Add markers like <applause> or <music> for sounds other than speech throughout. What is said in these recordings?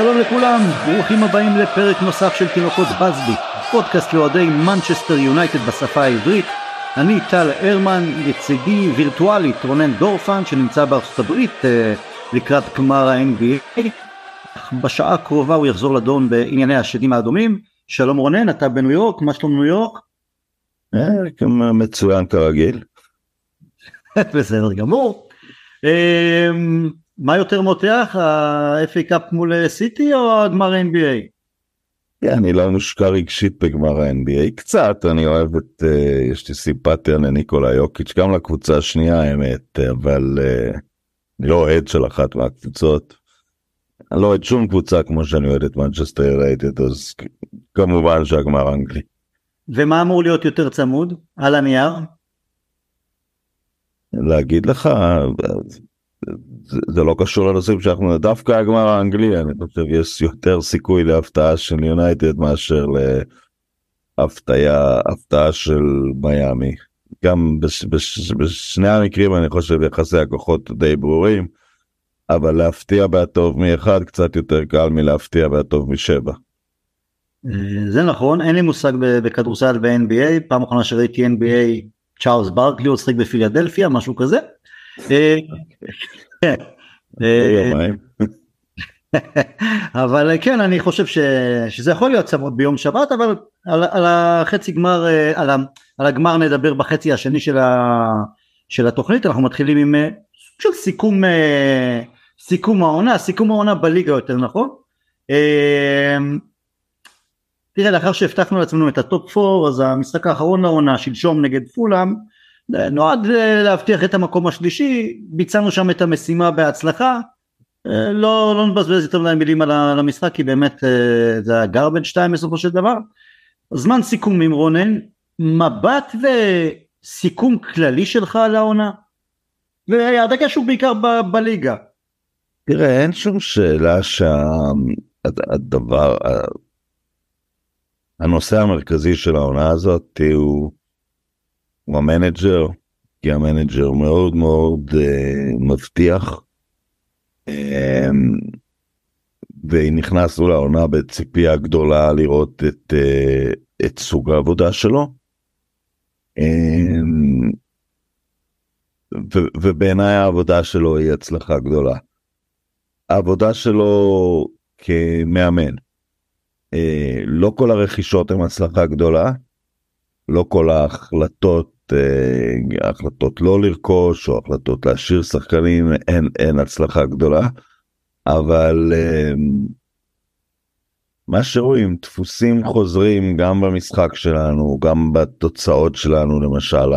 שלום לכולם, ברוכים הבאים לפרק נוסף של תינוקות בסבי, פודקאסט לאוהדי מנצ'סטר יונייטד בשפה העברית. אני טל הרמן, לצידי וירטואלית רונן דורפן שנמצא בארצות הברית אה, לקראת גמר ה-NBA. בשעה הקרובה הוא יחזור לדון בענייני השדים האדומים. שלום רונן, אתה בניו יורק, מה שלום ניו יורק? אה, מצוין כרגיל. <laughs> בסדר גמור. מה יותר מותח, ה-FA Cup מול סיטי או הגמר NBA? כן, אני לא מושקע רגשית בגמר ה-NBA, קצת, אני אוהב את, uh, יש לי סימפתיה לניקולה יוקיץ', גם לקבוצה השנייה האמת, אבל uh, אני לא אוהד של אחת מהקבוצות. אני לא אוהד שום קבוצה כמו שאני אוהד את מנצ'סטר ירייטד, אז כמובן שהגמר האנגלי. ומה אמור להיות יותר צמוד על הנייר? להגיד לך, זה, לא קשור לנושאים שאנחנו דווקא הגמר האנגלי אני חושב יש יותר סיכוי להפתעה של יונייטד מאשר להפתעה הפתעה של מיאמי. גם בש, בש, בשני המקרים אני חושב יחסי הכוחות די ברורים אבל להפתיע בהטוב מאחד קצת יותר קל מלהפתיע בהטוב משבע. אה, זה נכון אין לי מושג בכדורסל ב-NBA פעם אחרונה שראיתי NBA צ'ארלס ברקלי הוא שחק בפילדלפיה משהו כזה. אה, אה, <laughs> אבל כן אני חושב ש, שזה יכול להיות צמוד ביום שבת אבל על, על החצי גמר אה, על, על הגמר נדבר בחצי השני של, ה, של התוכנית. אנחנו מתחילים עם סוג של סיכום סיכום העונה סיכום העונה בליגה יותר נכון? תראה לאחר שהבטחנו לעצמנו את ה top 4 אז המשחק האחרון לעונה שלשום נגד פולאם נועד אה, להבטיח את המקום השלישי, ביצענו שם את המשימה בהצלחה, אה, לא, לא נבזבז יותר מדי מילים על המשחק כי באמת אה, זה היה garbage time בסופו של דבר. זמן סיכום עם רונן, מבט וסיכום כללי שלך על העונה, והדגש הוא בעיקר ב- בליגה. תראה אין שום שאלה שהדבר, הנושא המרכזי של העונה הזאת הוא הוא המנג'ר, כי המנג'ר מאוד מאוד אה, מבטיח. אמ, ונכנסנו לעונה בציפייה גדולה לראות את, uh, את סוג העבודה שלו. Um, ובעיניי העבודה שלו היא הצלחה גדולה. העבודה שלו כמאמן. Uh, לא כל הרכישות הן הצלחה גדולה, לא כל ההחלטות אה, החלטות לא לרכוש או החלטות להשאיר שחקנים אין אין הצלחה גדולה אבל אה, מה שרואים דפוסים חוזרים גם במשחק שלנו גם בתוצאות שלנו למשל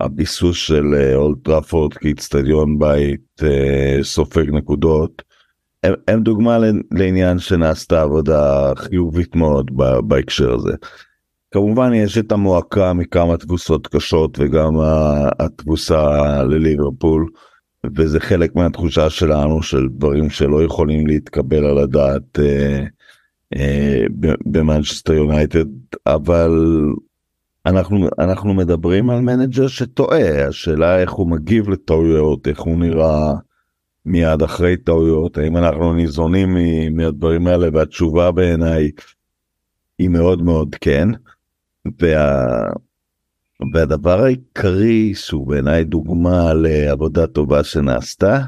הביסוס של אה, אולט טראפורד כאיצטדיון בית סופג נקודות הם, הם דוגמה לעניין שנעשתה עבודה חיובית מאוד בהקשר הזה. כמובן יש את המועקה מכמה תבוסות קשות וגם התבוסה לליברפול וזה חלק מהתחושה שלנו של דברים שלא יכולים להתקבל על הדעת אה, אה, במנצ'סטר יונייטד אבל אנחנו אנחנו מדברים על מנג'ר שטועה השאלה איך הוא מגיב לטעויות איך הוא נראה מיד אחרי טעויות האם אנחנו ניזונים מהדברים האלה והתשובה בעיניי היא מאוד מאוד כן. וה... והדבר העיקרי שהוא בעיניי דוגמה לעבודה טובה שנעשתה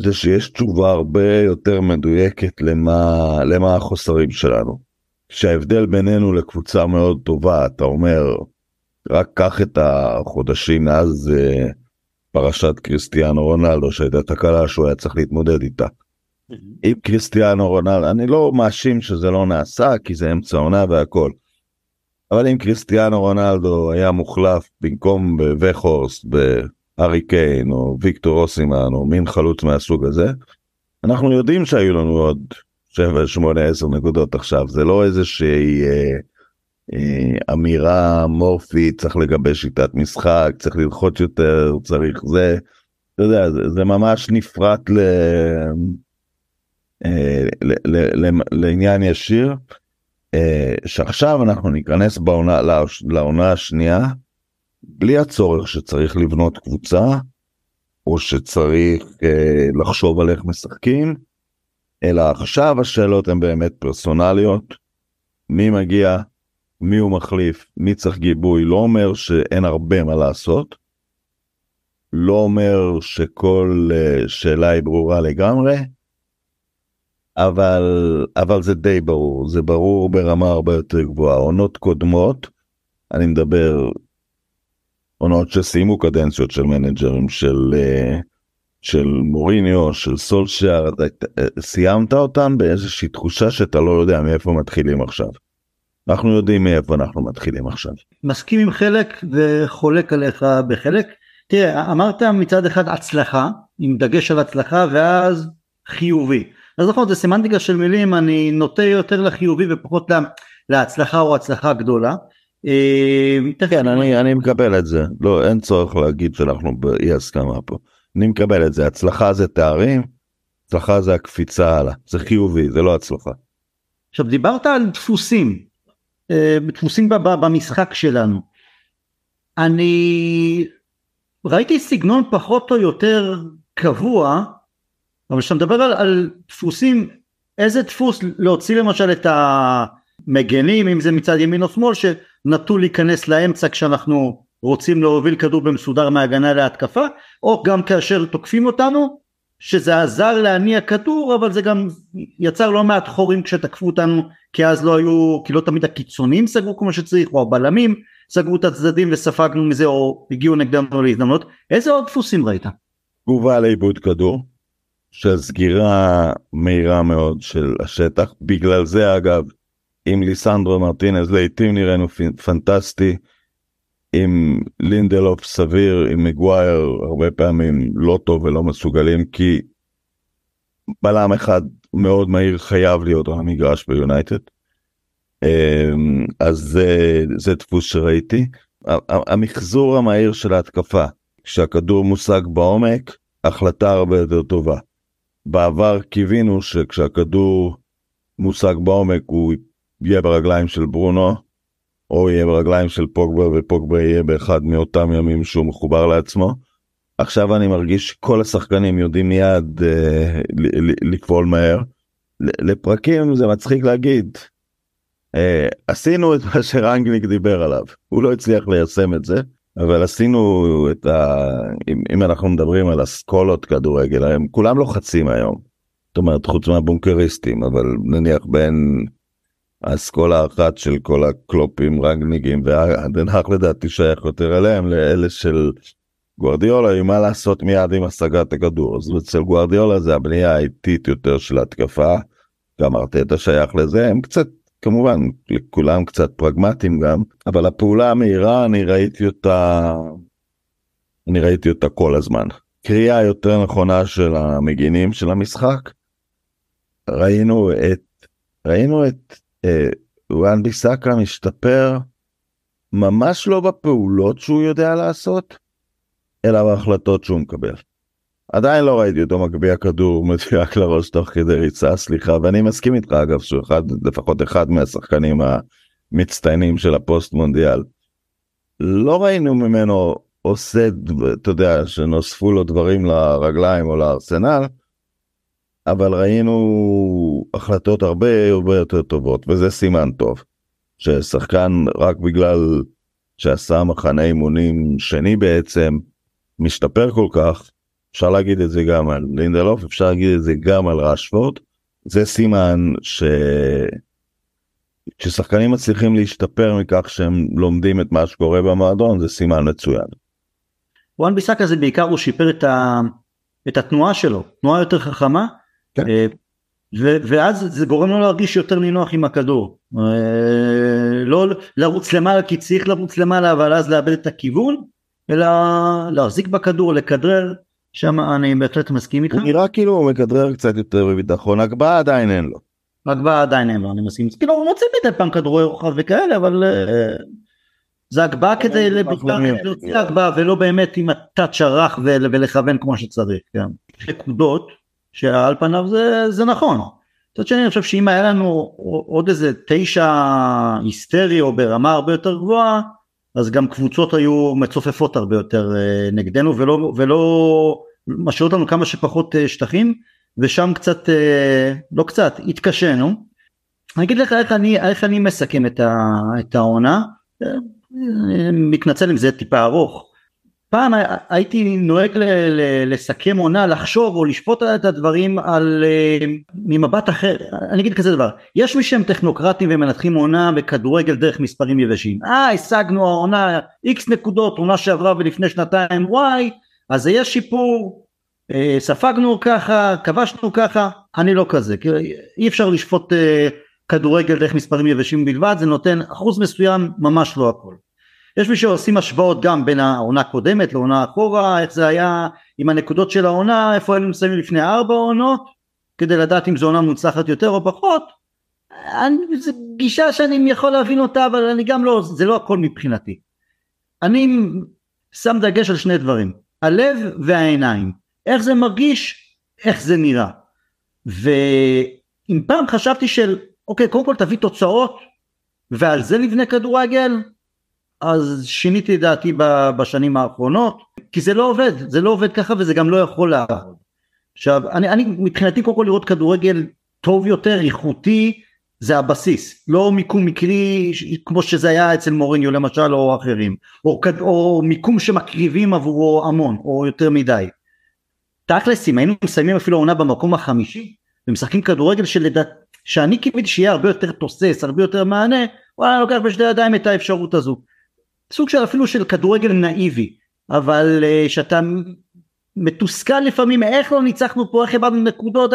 זה שיש תשובה הרבה יותר מדויקת למה, למה החוסרים שלנו. שההבדל בינינו לקבוצה מאוד טובה אתה אומר רק קח את החודשים מאז uh, פרשת קריסטיאנו רונלדו שהייתה תקלה שהוא היה צריך להתמודד איתה. עם קריסטיאנו רונלדו אני לא מאשים שזה לא נעשה כי זה אמצע עונה והכל. אבל אם קריסטיאנו רונלדו היה מוחלף במקום בווכורסט בארי קיין או ויקטור אוסימן או מין חלוץ מהסוג הזה אנחנו יודעים שהיו לנו עוד 7 8 10 נקודות עכשיו זה לא איזה שהיא אה, אה, אמירה מורפית צריך לגבש שיטת משחק צריך ללחוץ יותר צריך זה. אתה יודע זה, זה ממש נפרט ל... אה, לעניין ישיר אה, שעכשיו אנחנו ניכנס בעונה לעונה השנייה בלי הצורך שצריך לבנות קבוצה או שצריך אה, לחשוב על איך משחקים, אלא עכשיו השאלות הן באמת פרסונליות, מי מגיע, מי הוא מחליף, מי צריך גיבוי, לא אומר שאין הרבה מה לעשות, לא אומר שכל שאלה היא ברורה לגמרי, אבל, אבל זה די ברור, זה ברור ברמה הרבה יותר גבוהה. עונות קודמות, אני מדבר עונות שסיימו קדנציות של מנג'רים של, uh, של מוריניו, של סולשייר, סיימת אותן באיזושהי תחושה שאתה לא יודע מאיפה מתחילים עכשיו. אנחנו יודעים מאיפה אנחנו מתחילים עכשיו. מסכים עם חלק וחולק עליך בחלק. תראה, אמרת מצד אחד הצלחה, עם דגש על הצלחה, ואז חיובי. אז נכון, זה סמנטיקה של מילים, אני נוטה יותר לחיובי ופחות לה, להצלחה או הצלחה גדולה. אה, כן, אני, אני מקבל את זה. לא, אין צורך להגיד שאנחנו באי הסכמה פה. אני מקבל את זה. הצלחה זה תארים, הצלחה זה הקפיצה הלאה. זה חיובי, זה לא הצלחה. עכשיו, דיברת על דפוסים, אה, דפוסים במשחק שלנו. אני ראיתי סגנון פחות או יותר קבוע, אבל כשאתה מדבר על, על דפוסים, איזה דפוס להוציא למשל את המגנים, אם זה מצד ימין או שמאל, שנטו להיכנס לאמצע כשאנחנו רוצים להוביל כדור במסודר מהגנה להתקפה, או גם כאשר תוקפים אותנו, שזה עזר להניע כדור, אבל זה גם יצר לא מעט חורים כשתקפו אותנו, כי אז לא היו, כי לא תמיד הקיצונים סגרו כמו שצריך, או הבלמים, סגרו את הצדדים וספגנו מזה או הגיעו נגדנו להזדמנות איזה עוד דפוסים ראית? תגובה לאיבוד כדור של סגירה מהירה מאוד של השטח בגלל זה אגב עם ליסנדרו מרטינז לעיתים נראינו פנטסטי עם לינדלוף סביר עם מגווייר הרבה פעמים לא טוב ולא מסוגלים כי בלם אחד מאוד מהיר חייב להיות על המגרש ביונייטד. אמ, אז זה, זה דפוס שראיתי. המחזור המהיר של ההתקפה, כשהכדור מושג בעומק, החלטה הרבה יותר טובה. בעבר קיווינו שכשהכדור מושג בעומק הוא יהיה ברגליים של ברונו, או יהיה ברגליים של פוגבה ופוגבה יהיה באחד מאותם ימים שהוא מחובר לעצמו. עכשיו אני מרגיש שכל השחקנים יודעים מיד אה, לפעול מהר. לפרקים זה מצחיק להגיד, אה, עשינו את מה שרנגניק דיבר עליו הוא לא הצליח ליישם את זה אבל עשינו את ה... אם, אם אנחנו מדברים על אסכולות כדורגל הם כולם לוחצים היום. זאת אומרת חוץ מהבונקריסטים אבל נניח בין האסכולה האחת של כל הקלופים רנגניגים והדנהק לדעתי שייך יותר אליהם לאלה של גוארדיולה מה לעשות מיד עם השגת הכדור אז אצל גוארדיולה זה הבנייה האיטית יותר של התקפה. גם ארטטה שייך לזה הם קצת כמובן לכולם קצת פרגמטיים גם אבל הפעולה המהירה אני ראיתי אותה אני ראיתי אותה כל הזמן קריאה יותר נכונה של המגינים של המשחק ראינו את ראינו את אה, וואן ביסאקה משתפר ממש לא בפעולות שהוא יודע לעשות אלא בהחלטות שהוא מקבל. עדיין לא ראיתי אותו מגביה כדור מדויק לראש תוך כדי ריצה סליחה ואני מסכים איתך אגב שהוא אחד לפחות אחד מהשחקנים המצטיינים של הפוסט מונדיאל. לא ראינו ממנו עושה אתה יודע שנוספו לו דברים לרגליים או לארסנל. אבל ראינו החלטות הרבה הרבה יותר טובות וזה סימן טוב. ששחקן רק בגלל שעשה מחנה אימונים שני בעצם משתפר כל כך אפשר להגיד את זה גם על לינדלוף, אפשר להגיד את זה גם על ראשפורד. זה סימן ש... ששחקנים מצליחים להשתפר מכך שהם לומדים את מה שקורה במועדון זה סימן מצוין. וואן ביסאקה זה בעיקר הוא שיפר את, ה... את התנועה שלו, תנועה יותר חכמה. כן. אה, ו- ואז זה גורם לו להרגיש יותר נינוח עם הכדור. אה, לא לרוץ למעלה כי צריך לרוץ למעלה אבל אז לאבד את הכיוון אלא להחזיק בכדור לכדרר שם אני בהחלט מסכים איתך. הוא נראה כאילו הוא מכדרר קצת יותר בביטחון, הגבהה עדיין אין לו. הגבהה עדיין אין לו, אני מסכים. כאילו הוא מוצא מדי פעם כדורי רוחב וכאלה, אבל אה, זה הגבהה כדי להוציא הגבהה ולא באמת עם הטאצ' הרך ולכוון כמו שצריך. כן. נקודות שעל פניו זה, זה נכון. מצד שני אני חושב שאם היה לנו עוד איזה תשע היסטרי או ברמה הרבה יותר גבוהה אז גם קבוצות היו מצופפות הרבה יותר אה, נגדנו ולא, ולא משאיר אותנו כמה שפחות שטחים ושם קצת לא קצת התקשינו. אני אגיד לך איך אני איך אני מסכם את העונה מתנצל אם זה טיפה ארוך פעם הייתי נוהג לסכם עונה, לחשוב או לשפוט את הדברים על uh, ממבט אחר, אני אגיד כזה דבר, יש מי שהם טכנוקרטים ומנתחים עונה בכדורגל דרך מספרים יבשים, אה השגנו העונה איקס נקודות, עונה שעברה ולפני שנתיים וואי, אז יש שיפור, uh, ספגנו ככה, כבשנו ככה, אני לא כזה, אי אפשר לשפוט uh, כדורגל דרך מספרים יבשים בלבד, זה נותן אחוז מסוים, ממש לא הכל. יש מי שעושים השוואות גם בין העונה הקודמת לעונה אחורה, איך זה היה עם הנקודות של העונה, איפה היינו מסיימים לפני ארבע עונות, כדי לדעת אם זו עונה מוצלחת יותר או פחות. זו גישה שאני יכול להבין אותה, אבל אני גם לא, זה לא הכל מבחינתי. אני שם דגש על שני דברים, הלב והעיניים. איך זה מרגיש, איך זה נראה. ואם פעם חשבתי של, אוקיי, קודם כל תביא תוצאות, ועל זה נבנה כדורגל, אז שיניתי דעתי בשנים האחרונות, כי זה לא עובד, זה לא עובד ככה וזה גם לא יכול לעבוד. עכשיו, אני, אני מבחינתי קודם כל לראות כדורגל טוב יותר, איכותי, זה הבסיס, לא מיקום מקרי כמו שזה היה אצל מוריניו למשל או אחרים, או, או מיקום שמקריבים עבורו המון או יותר מדי. תכלס אם היינו מסיימים אפילו עונה במקום החמישי ומשחקים כדורגל שלדעת שאני קיוויתי שיהיה הרבה יותר תוסס, הרבה יותר מענה, וואלה לוקח בשתי ידיים את האפשרות הזו. סוג של אפילו של כדורגל נאיבי אבל uh, שאתה מתוסכל לפעמים איך לא ניצחנו פה איך איבדנו נקודות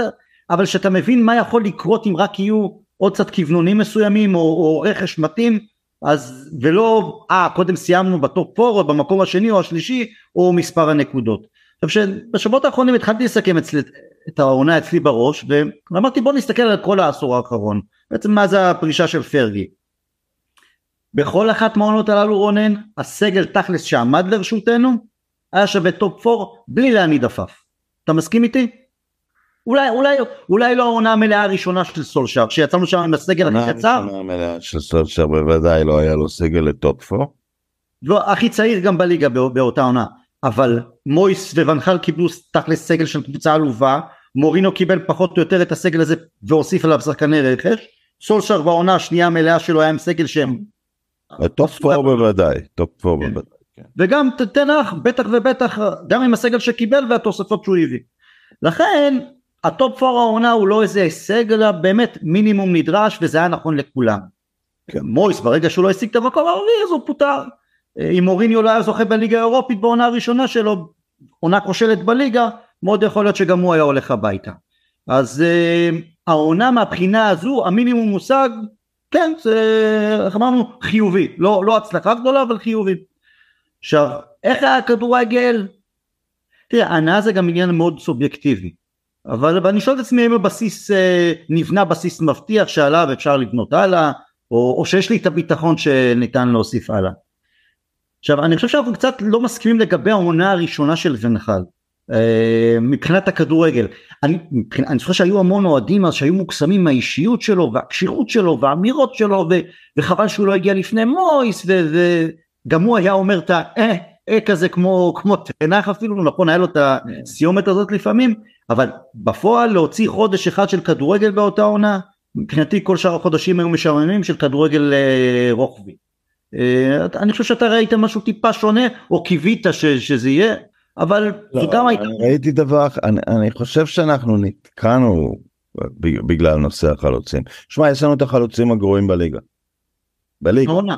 אבל שאתה מבין מה יכול לקרות אם רק יהיו עוד קצת כוונונים מסוימים או, או רכש מתאים אז ולא אה קודם סיימנו בטופ 4 או במקום השני או השלישי או מספר הנקודות. עכשיו שבשבועות האחרונים התחלתי לסכם אצלי, את העונה אצלי בראש ואמרתי בוא נסתכל על כל העשור האחרון בעצם מאז הפרישה של פרגי בכל אחת מהעונות הללו רונן, הסגל תכלס שעמד לרשותנו, היה שווה טופ 4 בלי להניד עפעף. אתה מסכים איתי? אולי, אולי, אולי לא העונה המלאה הראשונה של סולשר, שיצאנו שם עם הסגל הכי קצר. העונה המלאה של סולשר בוודאי לא היה לו סגל לטופ 4. לא, הכי צעיר גם בליגה באותה עונה. אבל מויס וונחל קיבלו תכלס סגל של קבוצה עלובה, מורינו קיבל פחות או יותר את הסגל הזה והוסיף עליו שחקני רכש. סולשר בעונה השנייה המלאה שלו היה עם סגל שהם טופ 4 בוודאי, טופ 4 כן. בוודאי. כן. וגם תנח בטח ובטח גם עם הסגל שקיבל והתוספות שהוא הביא. לכן הטופ 4 העונה הוא לא איזה הישג אלא באמת מינימום נדרש וזה היה נכון לכולם. כן. מויס ברגע שהוא לא השיג את המקום הרביעי אז הוא פוטר. אם מוריניו לא היה זוכה בליגה האירופית בעונה הראשונה שלו, עונה כושלת בליגה, מאוד יכול להיות שגם הוא היה הולך הביתה. אז אה, העונה מהבחינה הזו המינימום מושג כן זה איך אמרנו? חיובי. לא, לא הצלחה גדולה אבל חיובי. עכשיו איך הכדורגל תראה הנאה זה גם עניין מאוד סובייקטיבי. אבל אני שואל את עצמי אם הבסיס אה, נבנה בסיס מבטיח שעליו אפשר לבנות הלאה או, או שיש לי את הביטחון שניתן להוסיף הלאה. עכשיו אני חושב שאנחנו קצת לא מסכימים לגבי העונה הראשונה של ונחל מבחינת הכדורגל אני, אני זוכר שהיו המון אוהדים אז שהיו מוקסמים מהאישיות שלו והקשירות שלו והאמירות שלו ו, וחבל שהוא לא הגיע לפני מויס וגם הוא היה אומר את האה אה כזה כמו כמו תנח אפילו נכון היה לו את הסיומת הזאת לפעמים אבל בפועל להוציא חודש אחד של כדורגל באותה עונה מבחינתי כל שאר החודשים היו משעממים של כדורגל אה, רוחבי. אה, אני חושב שאתה ראית משהו טיפה שונה או קיווית שזה יהיה אבל לא, זו גם הייתה... ראיתי דבר, אני, אני חושב שאנחנו נתקענו בגלל נושא החלוצים. שמע, יש לנו את החלוצים הגרועים בליגה. בליגה. עונה.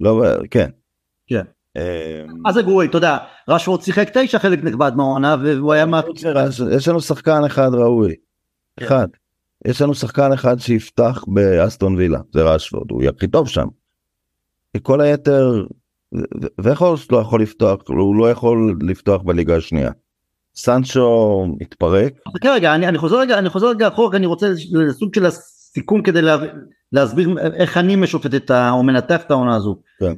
לא, כן. כן. מה זה גרועי, אתה יודע, רשוורד שיחק תשע חלק נכבד מהעונה והוא היה מה... יש לנו שחקן אחד ראוי. כן. אחד. יש לנו שחקן אחד שיפתח באסטון וילה, זה רשוורד, הוא הכי טוב שם. כל היתר ואיך לא יכול לפתוח הוא לא יכול לפתוח בליגה השנייה. סנצ'ו מתפרק. רגע אני, אני חוזר רגע אני חוזר רגע אחורה אני רוצה לסוג של הסיכום כדי לה, להסביר איך אני משופט את או מנתח את העונה הזו. כן.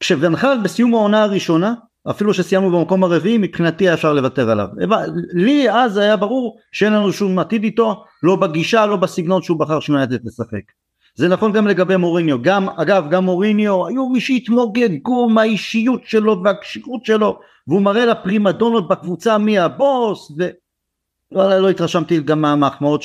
כשוונחל בסיום העונה הראשונה אפילו שסיימנו במקום הרביעי מבחינתי היה אפשר לוותר עליו. לי אז היה ברור שאין לנו שום עתיד איתו לא בגישה לא בסגנון שהוא בחר שנייטת לשחק. זה נכון גם לגבי מוריניו, גם אגב גם מוריניו היו מי שהתמוגגו מהאישיות שלו והקשיחות שלו והוא מראה לפרימדונות בקבוצה מי הבוס ולא לא התרשמתי גם מהמחמאות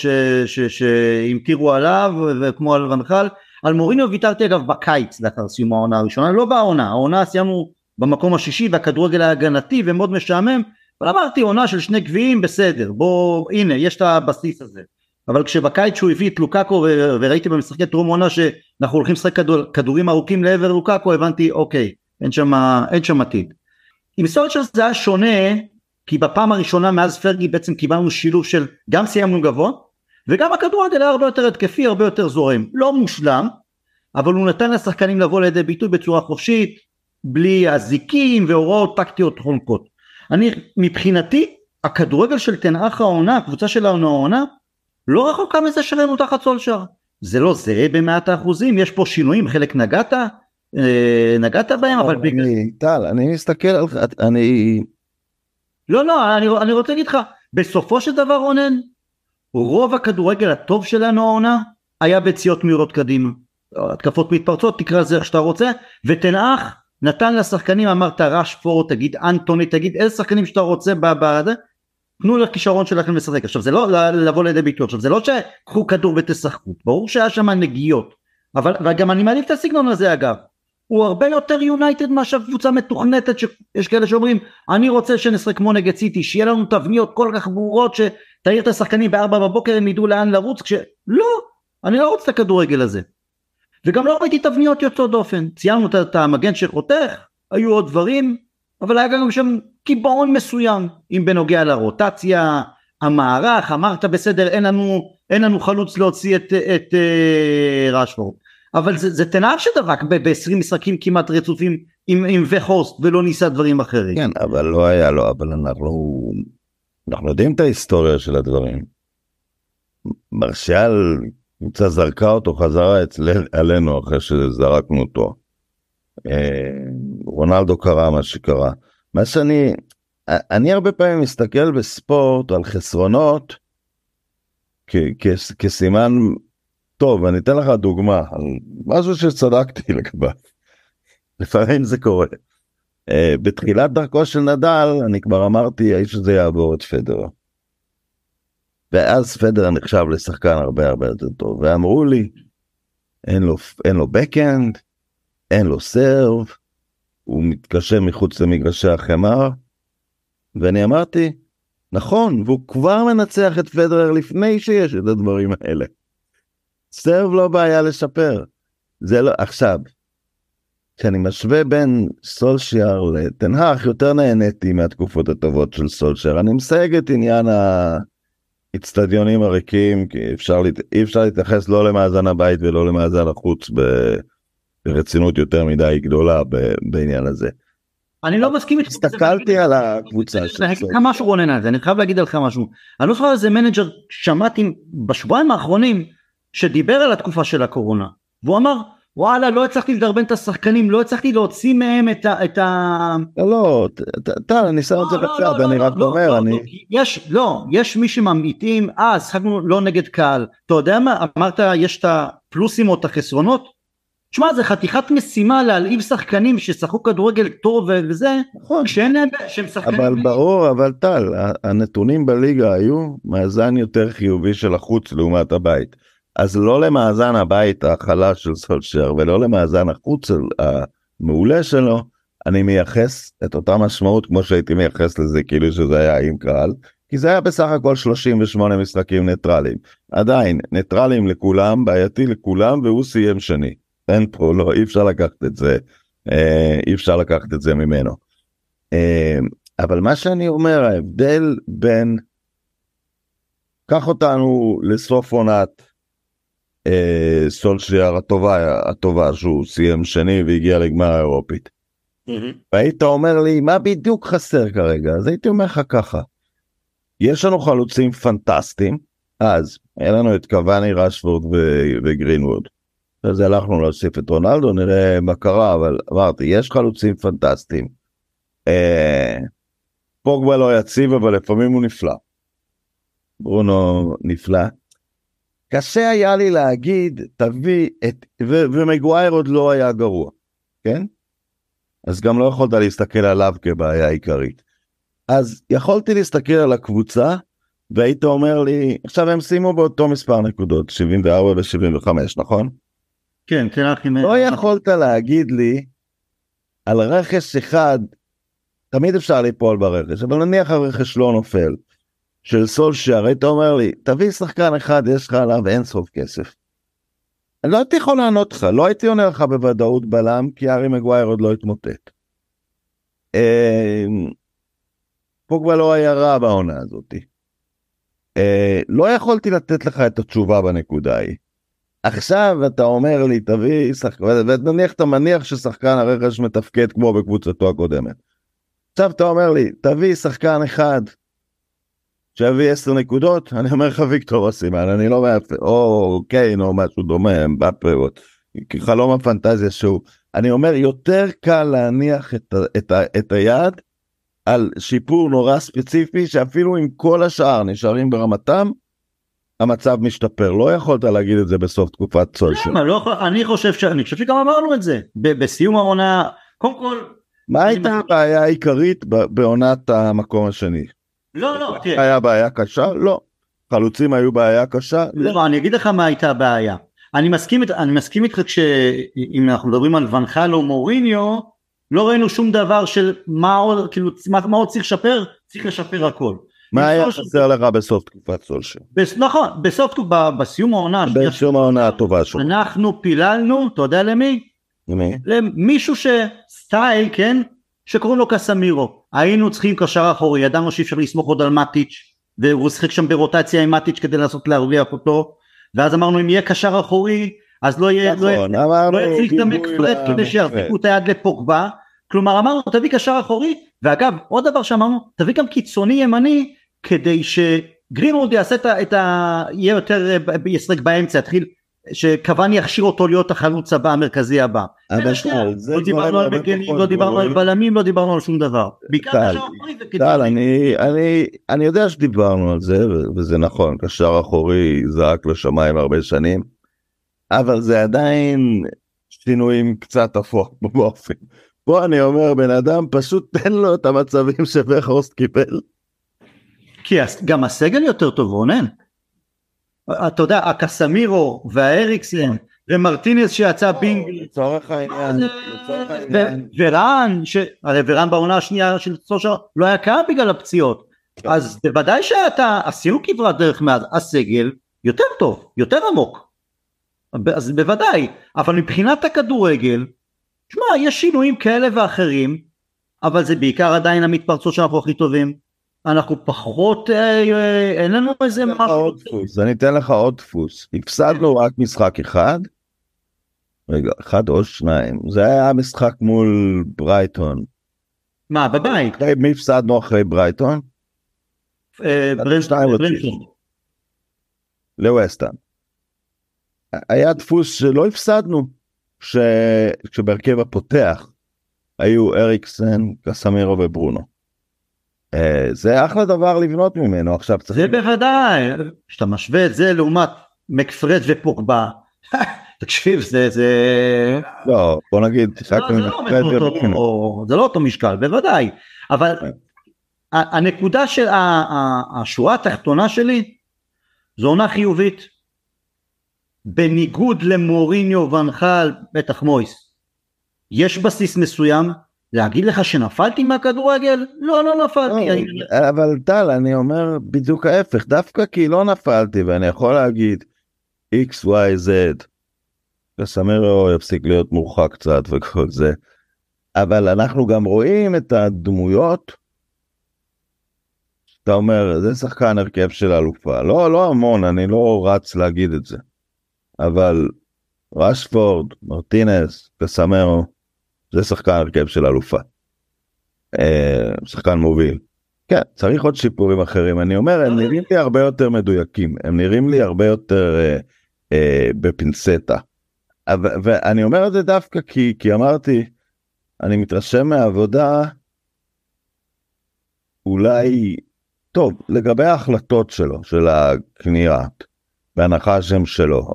שהמטירו עליו וכמו על רנחל על מוריניו ויתרתי אגב בקיץ לאחר סיום העונה הראשונה. לא בעונה העונה סיימנו במקום השישי והכדורגל ההגנתי ומאוד משעמם אבל אמרתי עונה של שני גביעים בסדר. בוא הנה יש את הבסיס הזה אבל כשבקיץ שהוא הביא את לוקאקו וראיתי במשחקי טרום עונה שאנחנו הולכים לשחק כדור, כדורים ארוכים לעבר לוקאקו הבנתי אוקיי אין שם אין שם עתיד. עם סולצ'רס זה היה שונה כי בפעם הראשונה מאז פרגי בעצם קיבלנו שילוב של גם סיימנו גבוה וגם הכדורגל היה הרבה יותר התקפי הרבה יותר זורם לא מושלם אבל הוא נתן לשחקנים לבוא לידי ביטוי בצורה חופשית בלי אזיקים והוראות טקטיות חונקות. אני מבחינתי הכדורגל של תנאך העונה הקבוצה של העונה לא רחוקה מזה שראינו תחת סולשר זה לא זהה במאת האחוזים יש פה שינויים חלק נגעת אה, נגעת בהם אבל בגלל... טל אני מסתכל על אני לא לא אני, אני רוצה להגיד לך בסופו של דבר רונן רוב הכדורגל הטוב שלנו העונה היה ביציאות מהירות קדימה. התקפות מתפרצות תקרא לזה איך שאתה רוצה ותנאך נתן לשחקנים אמרת ראשפורד תגיד אנטוני תגיד איזה שחקנים שאתה רוצה בזה תנו לכישרון שלכם לשחק. עכשיו זה לא לבוא לידי ביטוי. עכשיו זה לא שקחו כדור ותשחקו. ברור שהיה שם נגיעות. אבל וגם אני מעדיף את הסגנון הזה אגב. הוא הרבה יותר יונייטד מאשר קבוצה מתוכנתת שיש כאלה שאומרים אני רוצה שנשחק כמו נגד סיטי שיהיה לנו תבניות כל כך ברורות שתעיר את השחקנים בארבע בבוקר הם ידעו לאן לרוץ. כשלא אני לא רוצה את הכדורגל הזה. וגם לא ראיתי תבניות יוצאות דופן. ציינו את המגן שחותך היו עוד דברים אבל היה גם שם קיבעון מסוים אם בנוגע לרוטציה המערך אמרת בסדר אין לנו אין לנו חלוץ להוציא את, את, אה, רשפורד אבל זה, זה תנאף שדבק ב-20 משחקים כמעט רצופים עם, עם וחוסט ולא ניסה דברים אחרים. כן אבל לא היה לו אבל אנחנו אנחנו יודעים את ההיסטוריה של הדברים. מרשל קבוצה זרקה אותו חזרה אצל, עלינו אחרי שזרקנו אותו. רונלדו קרה מה שקרה. מה שאני, אני הרבה פעמים מסתכל בספורט על חסרונות כסימן טוב, אני אתן לך דוגמה על משהו שצדקתי <laughs> לגביו. לפעמים זה קורה. Uh, בתחילת דרכו של נדל אני כבר אמרתי האיש הזה יעבור את פדר. ואז פדר נחשב לשחקן הרבה הרבה יותר טוב ואמרו לי אין לו אין לו בקאנד אין לו סרב הוא מתקשה מחוץ למגרשי החמר. ואני אמרתי, נכון, והוא כבר מנצח את פדרר לפני שיש את הדברים האלה. סרב לא בעיה לשפר. זה לא, עכשיו, כשאני משווה בין סולשיאר לטן האח, יותר נהניתי מהתקופות הטובות של סולשיאר. אני מסייג את עניין האצטדיונים הריקים, כי אפשר, אי אפשר להתייחס לא למאזן הבית ולא למאזן החוץ ב... ברצינות יותר מדי גדולה בעניין הזה. אני לא מסכים איתך. הסתכלתי על הקבוצה שלך. אני אגיד לך משהו רונן על זה, אני חייב להגיד לך משהו. אני לא זוכר איזה מנג'ר שמעתי בשבועיים האחרונים שדיבר על התקופה של הקורונה. והוא אמר וואלה לא הצלחתי לדרבן את השחקנים לא הצלחתי להוציא מהם את ה... לא לא טל אני שם את זה לא, בצד אני רק אומר אני... יש לא יש מי שממעיטים אה שחקנו לא נגד קהל אתה יודע מה אמרת יש את הפלוסים או את החסרונות תשמע זה חתיכת משימה להלהיב שחקנים ששחקו כדורגל טוב וזה נכון. כשאין להם שהם שחקנים אבל ברור אבל טל הנתונים בליגה היו מאזן יותר חיובי של החוץ לעומת הבית. אז לא למאזן הבית החלש של סולשר ולא למאזן החוץ המעולה שלו אני מייחס את אותה משמעות כמו שהייתי מייחס לזה כאילו שזה היה עם קהל כי זה היה בסך הכל 38 משחקים ניטרלים עדיין ניטרלים לכולם בעייתי לכולם והוא סיים שני. אין פה לא אי אפשר לקחת את זה אה, אי אפשר לקחת את זה ממנו. אה, אבל מה שאני אומר ההבדל בין קח אותנו לסוף עונת אה, סולשיאר הטובה הטובה שהוא סיים שני והגיע לגמר האירופית. Mm-hmm. והיית אומר לי מה בדיוק חסר כרגע אז הייתי אומר לך ככה. יש לנו חלוצים פנטסטיים אז היה לנו את קוואני רשפורד וגרינווד. אחרי זה הלכנו להוסיף את רונלדו, נראה מה קרה, אבל אמרתי, יש חלוצים פנטסטיים. אה, פוגבה לא יציב, אבל לפעמים הוא נפלא. ברונו נפלא. קשה היה לי להגיד תביא את ו- ומגווייר עוד לא היה גרוע כן אז גם לא יכולת להסתכל עליו כבעיה עיקרית אז יכולתי להסתכל על הקבוצה והיית אומר לי עכשיו הם סיימו באותו מספר נקודות 74 ו-75 נכון? כן תראה לך אם... לא יכולת להגיד לי על רכש אחד תמיד אפשר ליפול ברכש אבל נניח הרכש לא נופל של סולשייר היית אומר לי תביא שחקן אחד יש לך עליו אין סוף כסף. אני לא הייתי יכול לענות לך לא הייתי עונה לך בוודאות בלם כי ארי מגווייר עוד לא התמוטט. אה, פוגבה לא היה רע בעונה הזאתי. אה, לא יכולתי לתת לך את התשובה בנקודה ההיא. עכשיו אתה אומר לי תביא שחקן ונניח אתה מניח ששחקן הרכש מתפקד כמו בקבוצתו הקודמת. עכשיו אתה אומר לי תביא שחקן אחד שיביא 10 נקודות אני אומר לך ויקטור אסימן אני לא מאפה או קיין או משהו דומה באפה חלום הפנטזיה שהוא אני אומר יותר קל להניח את, ה, את, ה, את היד על שיפור נורא ספציפי שאפילו אם כל השאר נשארים ברמתם המצב משתפר לא יכולת להגיד את זה בסוף תקופת סולשר. למה לא אני חושב שאני חושב שגם אמרנו את זה בסיום העונה קודם כל. מה הייתה הבעיה העיקרית בעונת המקום השני? לא לא תראה. היה בעיה קשה? לא. חלוצים היו בעיה קשה? לא. לא אני אגיד לך מה הייתה הבעיה. אני מסכים אני מסכים איתך כשאם אנחנו מדברים על ונחל או מוריניו לא ראינו שום דבר של מה עוד כאילו מה, מה עוד צריך לשפר צריך לשפר הכל. מה היה חסר לך בסוף תקופת סולשר? נכון בסוף תקופה בסיום העונה בסיום העונה הטובה שלו אנחנו פיללנו אתה יודע למי? למי? למישהו שסטייל כן שקוראים לו קסמירו היינו צריכים קשר אחורי ידענו שאי אפשר לסמוך עוד על מטיץ' והוא שיחק שם ברוטציה עם מטיץ' כדי לעשות להרוויח אותו ואז אמרנו אם יהיה קשר אחורי אז לא יהיה נכון, לא, אמרנו, לא יצריך את המקפלט כדי שיחזיקו את היד לפוגבה כלומר אמרנו תביא קשר אחורי ואגב עוד דבר שאמרנו תביא גם קיצוני ימני כדי שגרינווד יעשה את ה... את ה יהיה יותר ישחק באמצע יתחיל שקוואני יכשיר אותו להיות החלוץ הבא המרכזי הבא. אבל טל, זה לא דיברנו על מגנים, לא דיברנו על בלמים, לא דיברנו על שום דבר. טל, טל, אני, אני, אני יודע שדיברנו על זה וזה נכון, קשר אחורי זעק לשמיים הרבה שנים, אבל זה עדיין שינויים קצת הפוך <laughs> באופן. פה אני אומר בן אדם פשוט תן לו את המצבים שבכורסט קיבל. כי גם הסגל יותר טוב רונן. אתה יודע הקסמירו והאריקסן ומרטינס שיצא בינג לצורך העניין ורן הרי ורן בעונה השנייה של סושר לא היה קיים בגלל הפציעות. אז בוודאי שאתה עשינו כברת דרך מאז הסגל יותר טוב יותר עמוק. אז בוודאי אבל מבחינת הכדורגל שמע יש שינויים כאלה ואחרים אבל זה בעיקר עדיין המתפרצות שאנחנו הכי טובים אנחנו פחות אה, אה, אין לנו איזה משהו. דפוס, אני אתן לך עוד דפוס הפסדנו רק משחק אחד. רגע אחד או שניים זה היה משחק מול ברייטון. מה בבית? מי הפסדנו אחרי ברייטון? אה, לווסטהאם. היה דפוס שלא הפסדנו שבהרכב הפותח היו אריקסן קסמירו וברונו. אה, זה אחלה דבר לבנות ממנו עכשיו צריך... זה בוודאי, כשאתה משווה את זה לעומת מקפרד ופוגבה, <laughs> תקשיב זה זה... לא בוא נגיד, לא, זה, לא אותו, זה לא אותו משקל בוודאי, אבל כן. הנקודה של השורה התחתונה שלי זו עונה חיובית. בניגוד למוריניו ונחל בטח מויס יש בסיס מסוים להגיד לך שנפלתי מהכדורגל? לא, לא נפלתי. לא, אבל טל, אני אומר בדיוק ההפך, דווקא כי לא נפלתי ואני יכול להגיד x, y, z, קסמרו יפסיק להיות מורחק קצת וכל זה, אבל אנחנו גם רואים את הדמויות. אתה אומר, זה שחקן הרכב של אלופה, לא, לא המון, אני לא רץ להגיד את זה, אבל רשפורד, מרטינס, קסמרו, זה שחקן הרכב של אלופה. אה, שחקן מוביל. כן, צריך עוד שיפורים אחרים. אני אומר, הם נראים לי הרבה יותר מדויקים, הם נראים לי הרבה יותר אה, אה, בפינצטה. ואני אומר את זה דווקא כי, כי אמרתי, אני מתרשם מהעבודה, אולי, טוב, לגבי ההחלטות שלו, של הקנייה, בהנחה שהם שלו.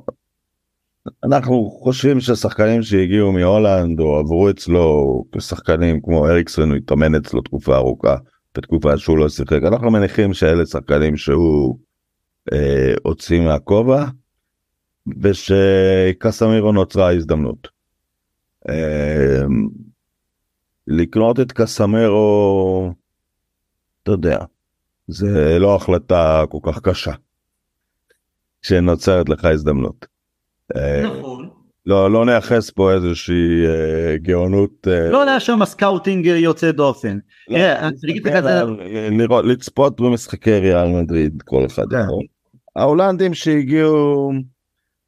אנחנו חושבים ששחקנים שהגיעו מהולנד או עברו אצלו כשחקנים כמו אריקסון הוא התאמן אצלו תקופה ארוכה בתקופה שהוא לא שיחק אנחנו מניחים שאלה שחקנים שהוא אה, הוציא מהכובע ושקסמירו נוצרה הזדמנות. אה, לקנות את קסמרו, אתה יודע, זה לא החלטה כל כך קשה. שנוצרת לך הזדמנות. אה, נכון. לא, לא נייחס פה איזושהי אה, גאונות. אה, לא היה שם סקאוטינג יוצא דופן. לא, לראות, לצפות במשחקי ריאל מדריד כל אחד. כן. ההולנדים שהגיעו,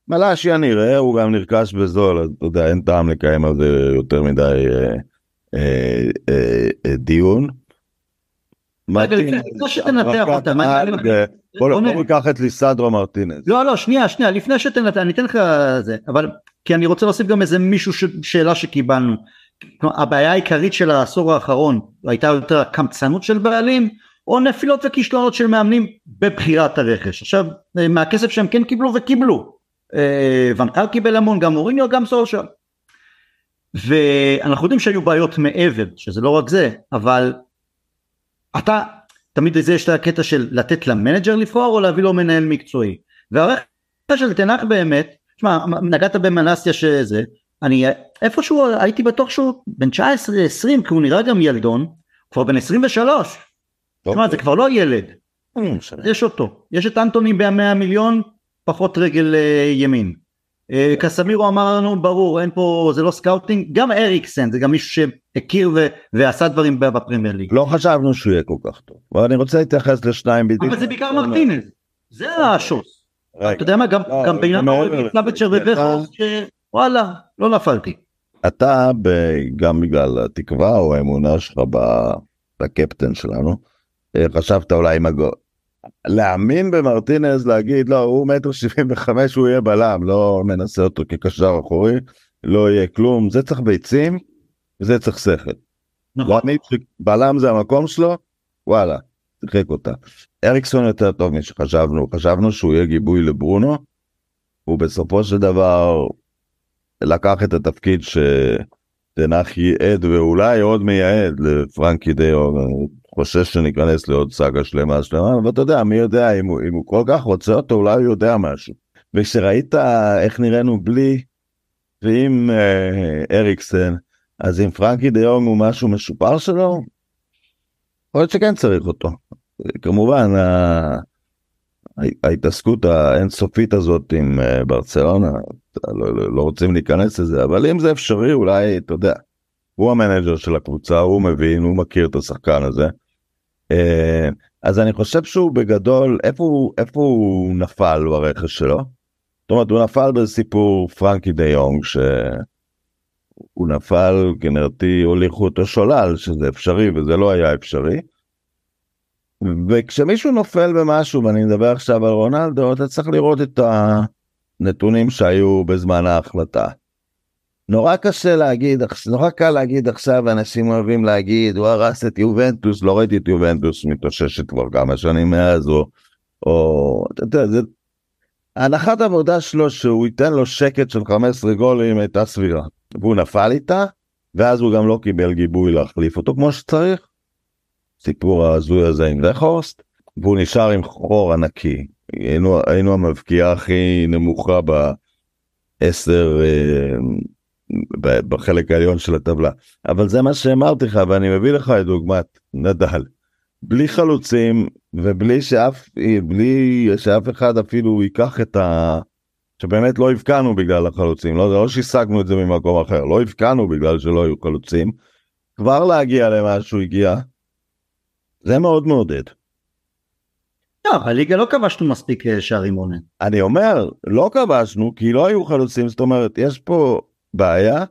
מלאסיה נראה, הוא גם נרכש בזול, אתה יודע, אין טעם לקיים על זה יותר מדי אה, אה, אה, דיון. בוא ניקח את ליסדרו מרטינז. לא לא שנייה שנייה לפני שתנתח אני אתן לך זה אבל כי אני רוצה להוסיף גם איזה מישהו שאלה שקיבלנו. הבעיה העיקרית של העשור האחרון הייתה יותר הקמצנות של בעלים או נפילות וכישלונות של מאמנים בבחירת הרכש. עכשיו מהכסף שהם כן קיבלו וקיבלו. ונקל קיבל המון גם מוריניו גם סולשר ואנחנו יודעים שהיו בעיות מעבר שזה לא רק זה אבל אתה תמיד זה יש את הקטע של לתת למנג'ר לבחור או להביא לו מנהל מקצועי. והרכב של תנח באמת שמע נגעת במלאסיה שזה אני איפשהו הייתי בטוח שהוא בן 19-20 כי הוא נראה גם ילדון כבר בן 23 תשמע זה כבר לא ילד. יש אותו. יש את אנטוני ב-100 מיליון פחות רגל אה, ימין. אה, קסמירו אמר לנו ברור אין פה זה לא סקאוטינג גם אריקסן זה גם מישהו שהכיר ו- ועשה דברים בפרמייר ליג. לא חשבנו שהוא יהיה כל כך טוב אבל אני רוצה להתייחס לשניים בדיוק. אבל זה בעיקר מרטינז זה השוס. אתה יודע מה גם לא, גם בעניין ובכר וואלה לא נפלתי. אתה גם בגלל התקווה או האמונה שלך בקפטן שלנו אה, חשבת אולי עם הגול להאמין במרטינז להגיד לא הוא מטר שבעים וחמש הוא יהיה בלם לא מנסה אותו כקשר אחורי לא יהיה כלום זה צריך ביצים וזה צריך שכל. נכון. להאמין שבלם זה המקום שלו וואלה שיחק אותה. אריקסון יותר טוב משחשבנו חשבנו שהוא יהיה גיבוי לברונו. הוא בסופו של דבר לקח את התפקיד שתנח ייעד ואולי עוד מייעד לפרנקי דיו חושש שניכנס לעוד סאגה שלמה שלמה אבל אתה יודע מי יודע אם הוא, אם הוא כל כך רוצה אותו אולי הוא יודע משהו. וכשראית איך נראינו בלי ועם אה, אריקסן אז אם פרנקי דה יונג הוא משהו משופר שלו יכול להיות שכן צריך אותו. כמובן ההתעסקות האינסופית הזאת עם אה, ברצלונה לא, לא, לא רוצים להיכנס לזה אבל אם זה אפשרי אולי אתה יודע. הוא המנג'ר של הקבוצה הוא מבין הוא מכיר את השחקן הזה אה, אז אני חושב שהוא בגדול איפה איפה הוא נפל ברכש שלו. זאת אומרת הוא נפל בסיפור פרנקי דה יונג שהוא נפל כנראה הוליכו אותו שולל שזה אפשרי וזה לא היה אפשרי. וכשמישהו נופל במשהו ואני מדבר עכשיו על רונלדו אתה צריך לראות את הנתונים שהיו בזמן ההחלטה. נורא קשה להגיד, נורא קל להגיד עכשיו, אנשים אוהבים להגיד, הוא הרס את יובנטוס, לא ראיתי את יובנטוס מתאוששת כבר כמה שנים מאז, או, או, אתה יודע, זה, הנחת העבודה שלו שהוא ייתן לו שקט של 15 גולים הייתה סבירה, והוא נפל איתה, ואז הוא גם לא קיבל גיבוי להחליף אותו כמו שצריך. סיפור ההזוי הזה עם רכורסט, והוא נשאר עם חור ענקי. היינו, היינו המבקיעה הכי נמוכה בעשר אה, בחלק העליון של הטבלה. אבל זה מה שאמרתי לך ואני מביא לך את דוגמת נדל. בלי חלוצים ובלי שאף בלי שאף אחד אפילו ייקח את ה... שבאמת לא הבקענו בגלל החלוצים. לא, לא שהשגנו את זה ממקום אחר לא הבקענו בגלל שלא היו חלוצים. כבר להגיע למה שהוא הגיע. זה מאוד מעודד. לא, בליגה לא כבשנו מספיק אה, שערים עונן. אני אומר, לא כבשנו כי לא היו חלוצים, זאת אומרת, יש פה בעיה,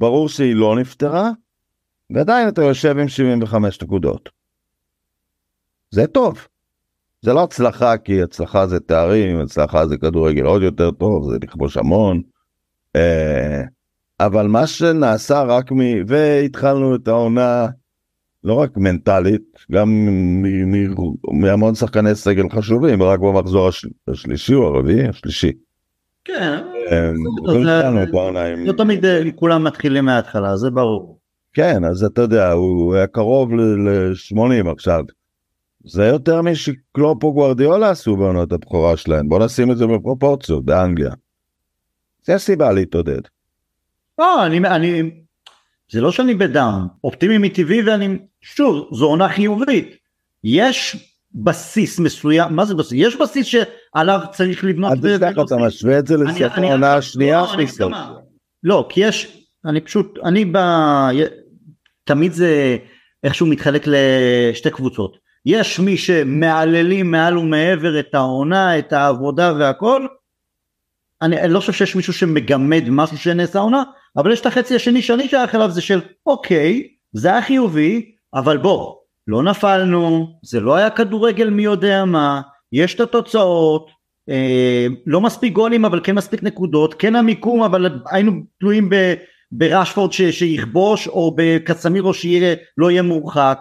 ברור שהיא לא נפתרה, ועדיין אתה יושב עם 75 נקודות. זה טוב. זה לא הצלחה כי הצלחה זה תארים, הצלחה זה כדורגל עוד יותר טוב, זה לכבוש המון. אה, אבל מה שנעשה רק מ... והתחלנו את העונה לא רק מנטלית, גם מהמון שחקני סגל חשובים, רק במחזור השלישי או הרביעי, השלישי. כן, לא תמיד כולם מתחילים מההתחלה, זה ברור. כן, אז אתה יודע, הוא היה קרוב ל-80 עכשיו. זה יותר משקלופ או גוורדיאולה עשו בעונות הבכורה שלהם, בוא נשים את זה בפרופורציות, באנגליה. זה הסיבה להתעודד. לא, אני, אני, זה לא שאני בדאון, אופטימי מטבעי ואני, שוב, זו עונה חיובית. יש בסיס מסוים, מה זה בסיס? יש בסיס שעליו צריך לבנות. אז תשלח אתה משווה את זה לסוף העונה השנייה לא, לא, כי יש, אני פשוט, אני ב... תמיד זה איכשהו מתחלק לשתי קבוצות. יש מי שמהללים מעל ומעבר את העונה, את העבודה והכל. אני, אני לא חושב שיש מישהו שמגמד משהו שנעשה עונה, אבל יש את החצי השני שאני שייך אליו זה של אוקיי, זה היה חיובי, אבל בוא, לא נפלנו, זה לא היה כדורגל מי יודע מה, יש את התוצאות, אה, לא מספיק גולים אבל כן מספיק נקודות, כן המיקום אבל היינו תלויים ב, בראשפורד ש, שיכבוש או בקצמירו שלא יהיה מורחק,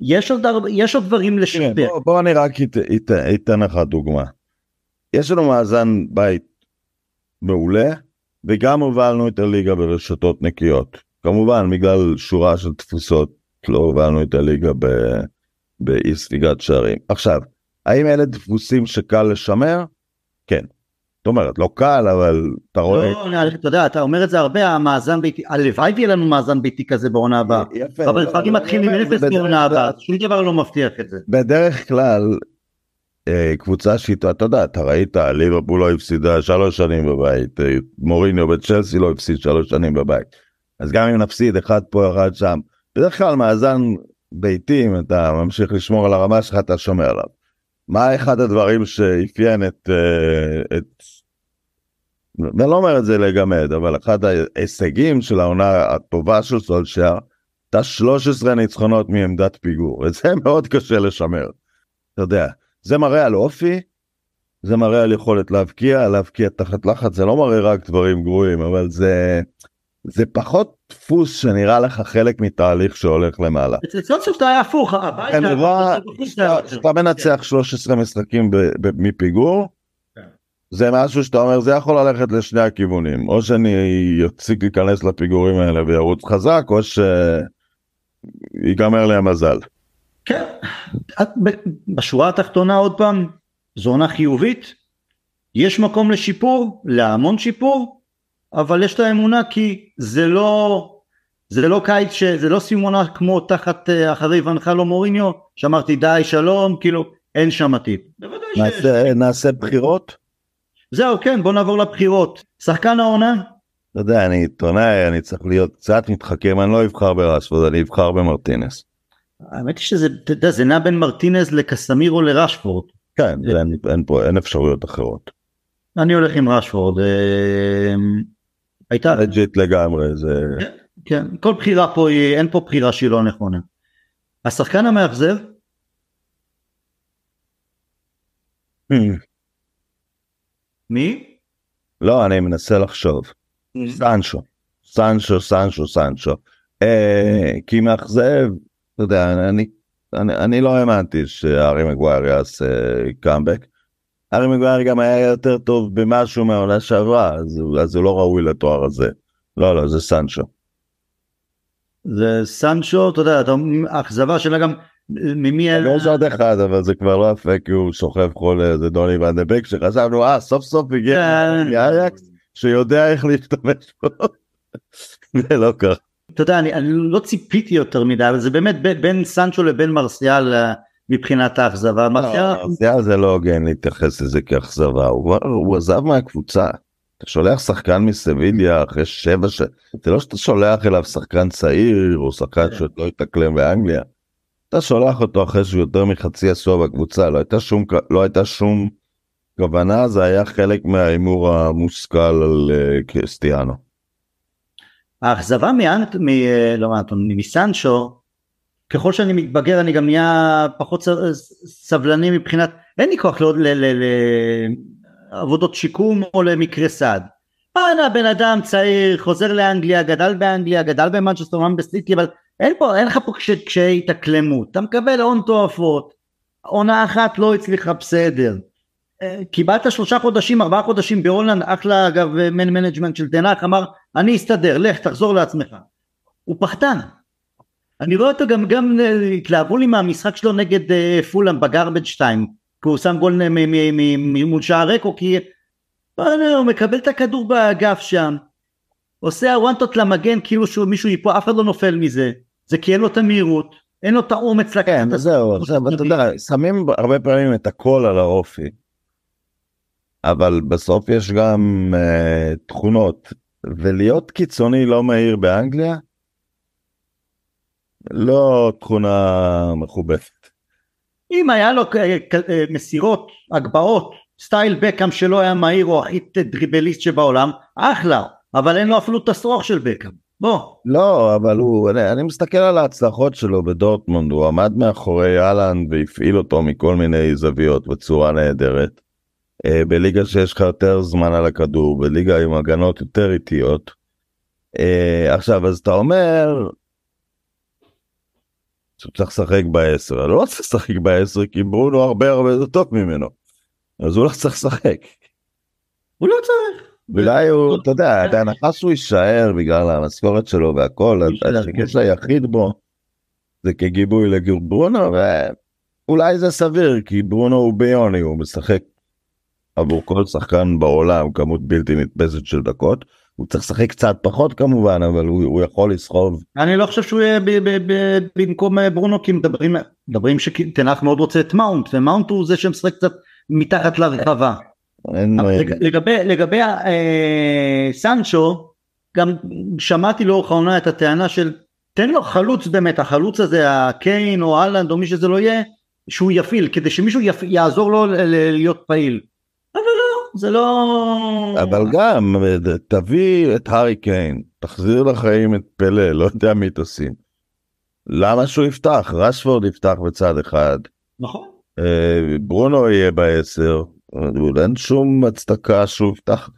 יש עוד, יש עוד דברים לשפר. בוא, בוא אני רק אתן לך דוגמה. יש לנו מאזן בית מעולה וגם הובלנו את הליגה ברשתות נקיות. כמובן בגלל שורה של תפוסות לא הובלנו את הליגה באי ספיגת שערים. עכשיו, האם אלה דפוסים שקל לשמר? כן. זאת אומרת, לא קל, אבל אתה רואה... לא, לא אתה יודע, אתה אומר את זה הרבה, המאזן ביתי, הלוואי ויהיה לנו מאזן ביתי כזה בעונה הבאה. יפה. אבל לפעמים מתחילים עם אפס בעונה הבאה, שום דבר לא מבטיח את זה. בדרך כלל, אה, קבוצה שאיתה, אתה יודע, אתה ראית, ליברפול לא הפסידה שלוש שנים בבית, אה, מוריניו בצ'לסי לא הפסיד שלוש שנים בבית. אז גם אם נפסיד אחד פה אחד שם, בדרך כלל מאזן ביתי, אם אתה ממשיך לשמור על הרמה שלך, אתה שומר עליו. מה אחד הדברים שאפיין את, אה, את ואני לא אומר את זה לגמד, אבל אחד ההישגים של העונה הטובה של סולשייר, הייתה 13 ניצחונות מעמדת פיגור, וזה <laughs> מאוד קשה לשמר. אתה יודע, זה מראה על אופי, זה מראה על יכולת להבקיע, להבקיע תחת לחץ, זה לא מראה רק דברים גרועים, אבל זה, זה פחות דפוס שנראה לך חלק מתהליך שהולך למעלה. אצל סוף זה היה הפוך, כשאתה מנצח 13 משחקים מפיגור, כן. זה משהו שאתה אומר זה יכול ללכת לשני הכיוונים או שאני יפסיק להיכנס לפיגורים האלה וירוץ חזק או שיגמר לי המזל. כן, בשורה התחתונה עוד פעם זו עונה חיובית יש מקום לשיפור להמון שיפור אבל יש לה אמונה כי זה לא זה לא קיץ זה לא סימונה כמו תחת אה, אחרי ונחלו מוריניו שאמרתי די שלום כאילו אין שם עתיד. נעשה, נעשה בחירות? זהו כן בוא נעבור לבחירות שחקן העונה? אתה יודע אני עיתונאי אני צריך להיות קצת מתחכם אני לא אבחר ברשפורד אני אבחר במרטינס. האמת היא שזה אתה יודע, זה נע בין מרטינז לקסמיר או לרשפורד. כן אין, אין פה אין אפשרויות אחרות. אני הולך עם רשפורד. הייתה... legit לגמרי זה... כן, כן, כל בחירה פה היא, אין פה בחירה שהיא לא נכונה. השחקן המאכזב? מי? לא, אני מנסה לחשוב. סנצ'ו, סנצ'ו, סנצ'ו, סנצ'ו. אה, כי מאכזב, אתה יודע, אני, אני, לא האמנתי שארי מגווייר יעשה קאמבק. ארי מגווייר גם היה יותר טוב במשהו מהעונה שעברה, אז, אז הוא לא ראוי לתואר הזה. לא, לא, זה סנצ'ו. זה סנצ'ו, אתה יודע, האכזבה שלה גם ממי... יש עוד אחד, אבל זה כבר לא יפה כי הוא שוכב חולה, זה דוני ואן דה בק, שחשבנו, אה, סוף סוף הגיע כן. מאייקס, שיודע איך להשתמש בו. <laughs> זה לא קרה. אתה יודע, אני, אני לא ציפיתי יותר מדי, אבל זה באמת בין סנצ'ו לבין מרסיאל אה, מבחינת האכזבה. מרסיאל זה לא הוגן להתייחס לזה כאכזבה, הוא, עזב מהקבוצה. אתה שולח שחקן מסביליה אחרי שבע ש... זה לא שאתה שולח אליו שחקן צעיר או שחקן כן. שעוד לא התאקלם באנגליה. אתה שולח אותו אחרי שהוא יותר מחצי עשור בקבוצה לא הייתה שום לא הייתה שום כוונה זה היה חלק מההימור המושכל על uh, קריסטיאנו. האכזבה מאנט מ... לא מאנטוני מסנצ'ו ככל שאני מתבגר אני גם נהיה פחות סבלני מבחינת אין לי כוח לעבודות שיקום או למקרי סעד. הנה בן אדם צעיר חוזר לאנגליה גדל באנגליה גדל במנצ'סטר אומנם בסיטי אבל אין פה, אין לך פה קשיי התאקלמות, אתה מקבל הון תועפות, עונה אחת לא הצליחה בסדר, אה, קיבלת שלושה חודשים, ארבעה חודשים בהולנד, אחלה אגב man management של תנח, אמר אני אסתדר, לך תחזור לעצמך. הוא פחדן. אני רואה אותו גם, גם אה, התלהבו לי מהמשחק שלו נגד uh, פולאם בגרבג' 2, כי הוא שם גול מול שער רקו, כי הוא מקבל את הכדור באגף שם, עושה הוואנטות למגן כאילו שהוא מישהו יפה, אף אחד לא נופל מזה, זה כי אין לו את המהירות, אין לו את האומץ לקחת. כן, זהו, עכשיו אתה יודע, שמים הרבה פעמים את הכל על האופי, אבל בסוף יש גם תכונות, ולהיות קיצוני לא מהיר באנגליה, לא תכונה מכובדת. אם היה לו מסירות, הגבהות, סטייל בקאם שלא היה מהיר או הכי דריבליסט שבעולם, אחלה, אבל אין לו אפילו את השרוך של בקאם. בוא. לא, אבל הוא, אני, אני מסתכל על ההצלחות שלו בדורטמונד, הוא עמד מאחורי אהלן והפעיל אותו מכל מיני זוויות בצורה נהדרת. אה, בליגה שיש לך יותר זמן על הכדור, בליגה עם הגנות יותר איטיות. אה, עכשיו, אז אתה אומר, צריך לשחק בעשר, אני לא צריך לשחק בעשר כי ברונו הרבה הרבה יותר טוב ממנו. אז הוא לא צריך לשחק. הוא לא צריך. אולי הוא, אתה יודע, בהנחה שהוא יישאר בגלל המשכורת שלו והכל, השקש היחיד בו זה כגיבוי לברונו, ואולי זה סביר, כי ברונו הוא ביוני, הוא משחק עבור כל שחקן בעולם כמות בלתי נתפסת של דקות. הוא צריך לשחק קצת פחות כמובן אבל הוא, הוא יכול לסחוב. אני לא חושב שהוא יהיה במקום אה, ברונו כי מדברים מדברים שטן האח מאוד רוצה את מאונט ומאונט הוא זה שמשחק קצת מתחת לרחבה. לגבי לגבי אה, סנצ'ו גם שמעתי לאורך העונה את הטענה של תן לו חלוץ באמת החלוץ הזה הקיין או אהלנד או מי שזה לא יהיה שהוא יפעיל כדי שמישהו יפ... יעזור לו להיות פעיל. זה לא... אבל גם תביא את הארי קיין, תחזיר לחיים את פלא, לא יודע מי תשים. למה שהוא יפתח? רשפורד יפתח בצד אחד. נכון. אה, ברונו יהיה בעשר, אין שום הצדקה שהוא יפתח.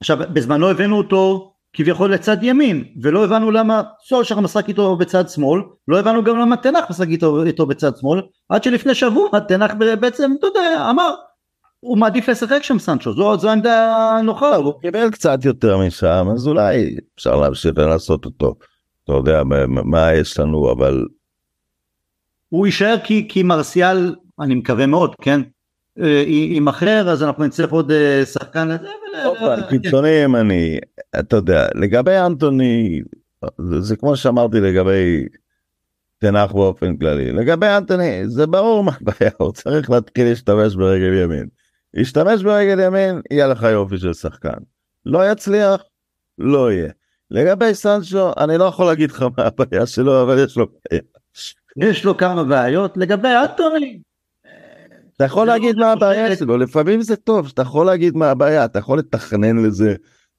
עכשיו בזמנו הבאנו אותו כביכול לצד ימין ולא הבנו למה סולשר משחק איתו בצד שמאל לא הבנו גם למה תנח משחק איתו, איתו בצד שמאל עד שלפני שבוע תנח בעצם אתה יודע אמר הוא מעדיף לשחק שם סנצ'ו זו, זו עמדה נוחה הוא קיבל קצת יותר משם אז אולי אפשר להמשיך ולעשות אותו אתה יודע מה יש לנו אבל. הוא יישאר כי, כי מרסיאל אני מקווה מאוד כן עם אחר אז אנחנו נצטרך עוד אה, שחקן. קיצוני ימני אתה יודע לגבי אנטוני זה, זה כמו שאמרתי לגבי תנח באופן כללי לגבי אנטוני זה ברור מה הבעיה הוא צריך להתחיל להשתמש ברגל ימין. ישתמש ברגל ימין, יהיה לך יופי של שחקן. לא יצליח, לא יהיה. לגבי סנצ'ו, אני לא יכול להגיד לך מה הבעיה שלו, אבל יש לו בעיה. יש לו כמה בעיות. לגבי אנטוני, אתה יכול להגיד מה הבעיה שלו, לפעמים זה טוב שאתה יכול להגיד מה הבעיה, אתה יכול לתכנן לזה,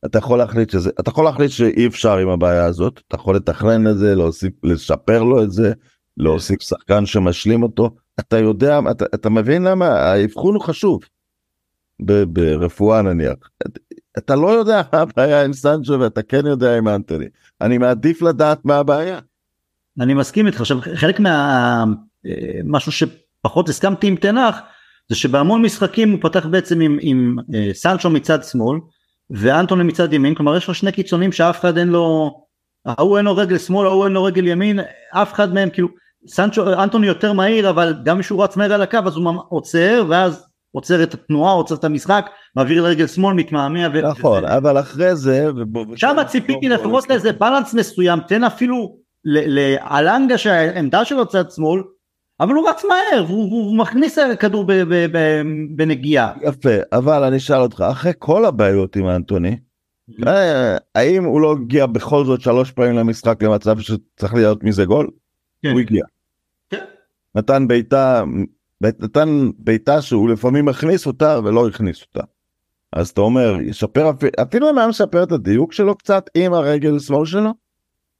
אתה יכול להחליט שזה, אתה יכול להחליט שאי אפשר עם הבעיה הזאת, אתה יכול לתכנן לזה, להוסיף, לשפר לו את זה, להוסיף שחקן שמשלים אותו, אתה יודע, אתה, אתה מבין למה האבחון הוא חשוב. ברפואה נניח. אתה לא יודע מה הבעיה עם סנצ'ו ואתה כן יודע עם אנטוני. אני מעדיף לדעת מה הבעיה. אני מסכים איתך. עכשיו חלק מה... אה, שפחות הסכמתי עם תנח זה שבהמון משחקים הוא פתח בעצם עם, עם אה, סנצ'ו מצד שמאל ואנטוני מצד ימין כלומר יש לו שני קיצונים שאף אחד אין לו ההוא אין לו רגל שמאל ההוא אין לו רגל ימין אף אחד מהם כאילו סנצ'ו אנטוני יותר מהיר אבל גם כשהוא רץ מהר על הקו אז הוא עוצר ואז עוצר את התנועה, עוצר את המשחק, מעביר לרגל שמאל, מתמהמה. ו... נכון, וזה. אבל אחרי זה... שם ציפיתי לפחות לאיזה בלנס מסוים, תן אפילו לאלנגה שהעמדה שלו צד שמאל, אבל הוא רץ מהר, הוא, הוא מכניס כדור בנגיעה. יפה, אבל אני אשאל אותך, אחרי כל הבעיות עם אנטוני, אה, האם הוא לא הגיע בכל זאת שלוש פעמים למשחק למצב שצריך להיות מזה גול? כן. הוא הגיע. כן. נתן בעיטה נתן בעיטה שהוא לפעמים הכניס אותה ולא הכניס אותה. אז אתה אומר ישפר אפילו אם היה משפר את הדיוק שלו קצת עם הרגל שמאל שלו.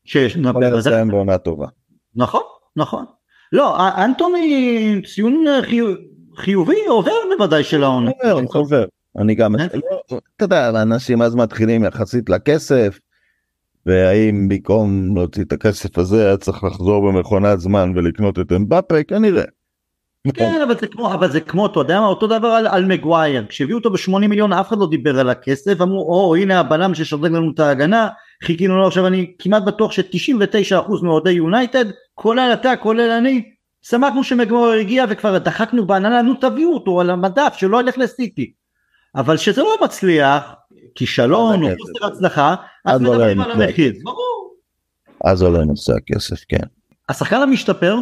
שיש לסיים בעונה טובה. נכון נכון לא אנטוני ציון חיובי עובר בוודאי של העונה. עובר אני גם לא, אתה יודע אנשים אז מתחילים יחסית לכסף. והאם במקום להוציא את הכסף הזה היה צריך לחזור במכונת זמן ולקנות את אמבפה כנראה. כן אבל זה כמו אבל זה כמו אתה יודע מה? אותו דבר על, על מגווייר. כשהביאו אותו ב-80 מיליון אף אחד לא דיבר על הכסף. אמרו או הנה הבלם ששדרג לנו את ההגנה. חיכינו לו. עכשיו אני כמעט בטוח ש-99% מאוהדי יונייטד כולל אתה כולל אני שמחנו שמגווייר הגיע וכבר דחקנו בעננה. נו תביאו אותו על המדף שלא ילך לסיטי. אבל שזה לא מצליח כישלון או חוסר הצלחה אז מדברים על המחיר. ברור. אז עולה נושא הכסף כן. השחקן המשתפר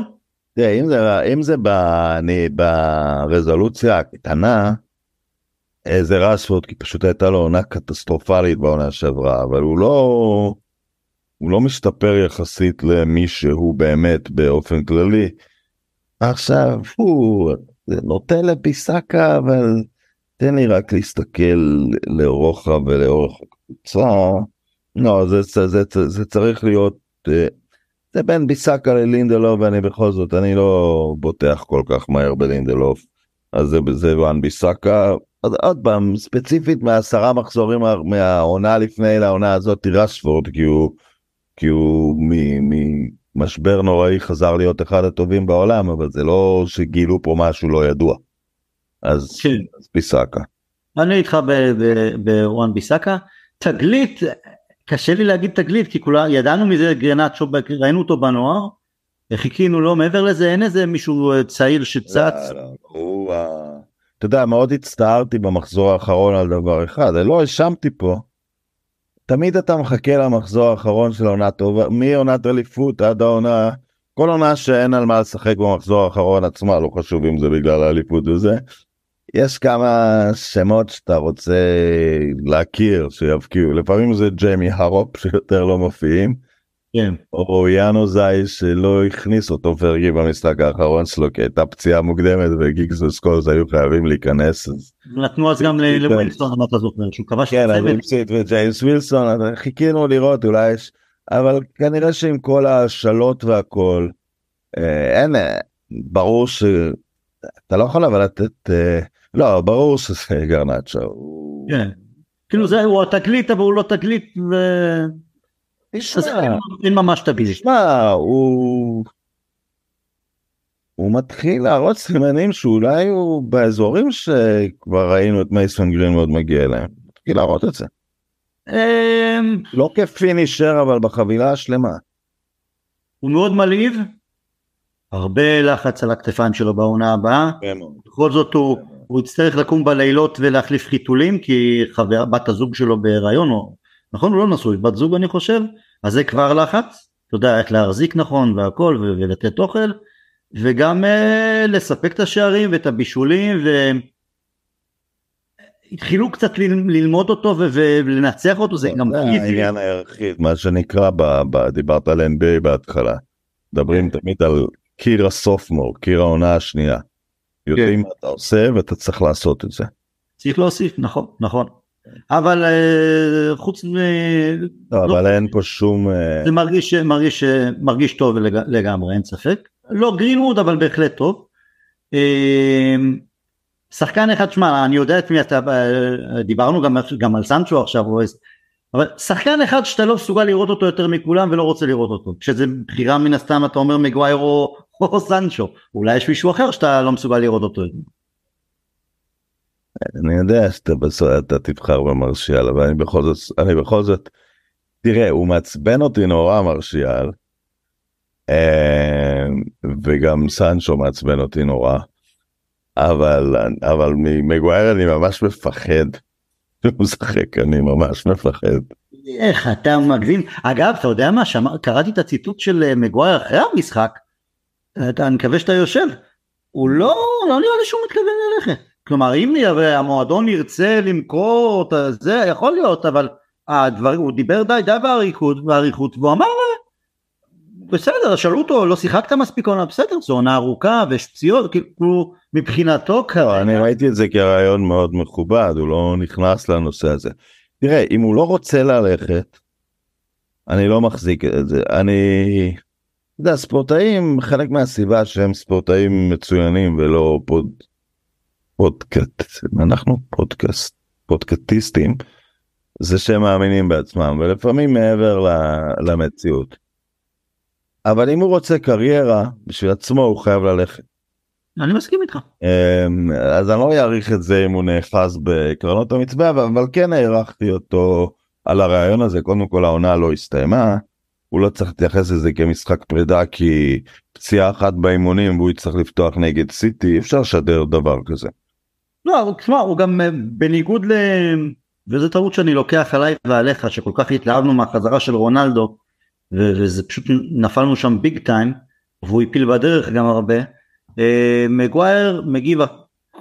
תראה, אם זה, אם זה אני, ברזולוציה הקטנה, אה, זה רשפורד, כי פשוט הייתה לו עונה קטסטרופלית בעונה שעברה, אבל הוא לא, הוא לא משתפר יחסית למי שהוא באמת באופן כללי. עכשיו, הוא נוטה לביסקה, אבל תן לי רק להסתכל לרוחב ולאורך הקבוצה. לא, זה, זה, זה, זה צריך להיות אה, זה בין ביסקה ללינדלוף ואני בכל זאת אני לא בוטח כל כך מהר בלינדלוף. אז זה, זה וואן ביסקה. אז עוד פעם ספציפית מעשרה מחזורים מהעונה לפני לעונה הזאת רשפורד כי הוא כי הוא ממשבר נוראי חזר להיות אחד הטובים בעולם אבל זה לא שגילו פה משהו לא ידוע. אז, כן. אז ביסקה. אני איתך בוואן ביסקה. תגלית קשה לי להגיד תגלית כי כולה ידענו מזה גרנצ'ו ראינו אותו בנוער חיכינו לו מעבר לזה אין איזה מישהו אה, צעיר שצץ. לא, לא, הוא, אתה יודע מאוד הצטערתי במחזור האחרון על דבר אחד לא האשמתי פה. תמיד אתה מחכה למחזור האחרון של העונה טובה מעונת אליפות עד העונה כל עונה שאין על מה לשחק במחזור האחרון עצמה לא חשוב אם זה בגלל האליפות וזה יש כמה שמות שאתה רוצה להכיר שיבקיעו לפעמים זה ג'יימי הרופ שיותר לא מופיעים. כן. או יאנו זי שלא הכניס אותו פרגי במשחק האחרון שלו כי הייתה פציעה מוקדמת וגיגס וסקולס היו חייבים להיכנס. נתנו אז גם לווילסון אם אתה זוכר שהוא כבש כן, אימפסיט וג'יימס ווילסון חיכינו לראות אולי יש אבל כנראה שעם כל השאלות והכל אה, אין ברור שאתה לא יכול אבל לתת. לא ברור שזה גרנצ'ו. כן. כאילו זה הוא התגלית אבל הוא לא תגלית ו... אין ממש תגלית. תשמע הוא. הוא מתחיל להראות סימנים שאולי הוא באזורים שכבר ראינו את מייסון גרינווד מגיע אליהם. מתחיל להראות את זה. אמ, לא כפינישר אבל בחבילה השלמה. הוא מאוד מלהיב. הרבה לחץ על הכתפיים שלו בעונה הבאה. בכל זאת הוא הוא יצטרך לקום בלילות ולהחליף חיתולים כי חבר, בת הזוג שלו בהיריון או נכון? הוא לא נשוי בת זוג אני חושב. אז זה כבר לחץ. אתה יודע איך להחזיק נכון והכל ו- ולתת אוכל. וגם uh, לספק את השערים ואת הבישולים והתחילו קצת ל- ללמוד אותו ו- ולנצח אותו זה גם העניין היחיד מה שנקרא ב- ב- דיברת על NBA בהתחלה. מדברים תמיד על קיר הסופמור קיר העונה השנייה. יודעים כן. מה אתה עושה ואתה צריך לעשות את זה. צריך להוסיף נכון נכון אבל uh, חוץ מ... לא, לא, אבל אין פה שום זה מרגיש מרגיש מרגיש טוב לג... לגמרי אין ספק לא גרינווד אבל בהחלט טוב. Uh, שחקן אחד שמע אני יודע את מי אתה דיברנו גם גם על סנצ'ו עכשיו אבל שחקן אחד שאתה לא מסוגל לראות אותו יותר מכולם ולא רוצה לראות אותו כשזה בחירה מן הסתם אתה אומר מגווייר או, או סנצ'ו אולי יש מישהו אחר שאתה לא מסוגל לראות אותו. אני יודע שאתה בסוף אתה תבחר במרשיאל אבל אני בכל זאת אני בכל זאת תראה הוא מעצבן אותי נורא מרשיאל אה, וגם סנצ'ו מעצבן אותי נורא אבל אבל ממגווייר אני ממש מפחד. הוא משחק אני ממש מפחד. איך אתה מגזים? אגב אתה יודע מה? שמע, קראתי את הציטוט של אה, מגווייר אחרי המשחק. אתה, אני מקווה שאתה יושב. הוא לא לא נראה לי שהוא מתכוון ללכת כלומר אם המועדון ירצה למכור את זה יכול להיות אבל הדבר, הוא דיבר די די באריכות באריכות והוא אמר בסדר שאלו אותו לא שיחקת מספיק עונה בסדר זו עונה ארוכה ויש פציעות כאילו מבחינתו קרה. אני ראיתי את זה כרעיון מאוד מכובד הוא לא נכנס לנושא הזה. תראה אם הוא לא רוצה ללכת אני לא מחזיק את זה אני. אתה יודע, ספורטאים חלק מהסיבה שהם ספורטאים מצוינים ולא פוד פודקאסט אנחנו פודקאסט פודקאסטיסטים זה שהם מאמינים בעצמם, ולפעמים מעבר למציאות. אבל אם הוא רוצה קריירה בשביל עצמו הוא חייב ללכת. אני מסכים איתך. אמ, אז אני לא אעריך את זה אם הוא נאחז בקרנות המצבע אבל כן הערכתי אותו על הרעיון הזה קודם כל העונה לא הסתיימה. הוא לא צריך להתייחס לזה כמשחק פרידה כי פציעה אחת באימונים והוא יצטרך לפתוח נגד סיטי אפשר לשדר דבר כזה. לא, תשמע הוא גם אה, בניגוד ל... וזו טעות שאני לוקח עליי ועליך שכל כך התלהבנו מהחזרה של רונלדו וזה פשוט נפלנו שם big time והוא הפיל בדרך גם הרבה. אה, מגווייר מגיב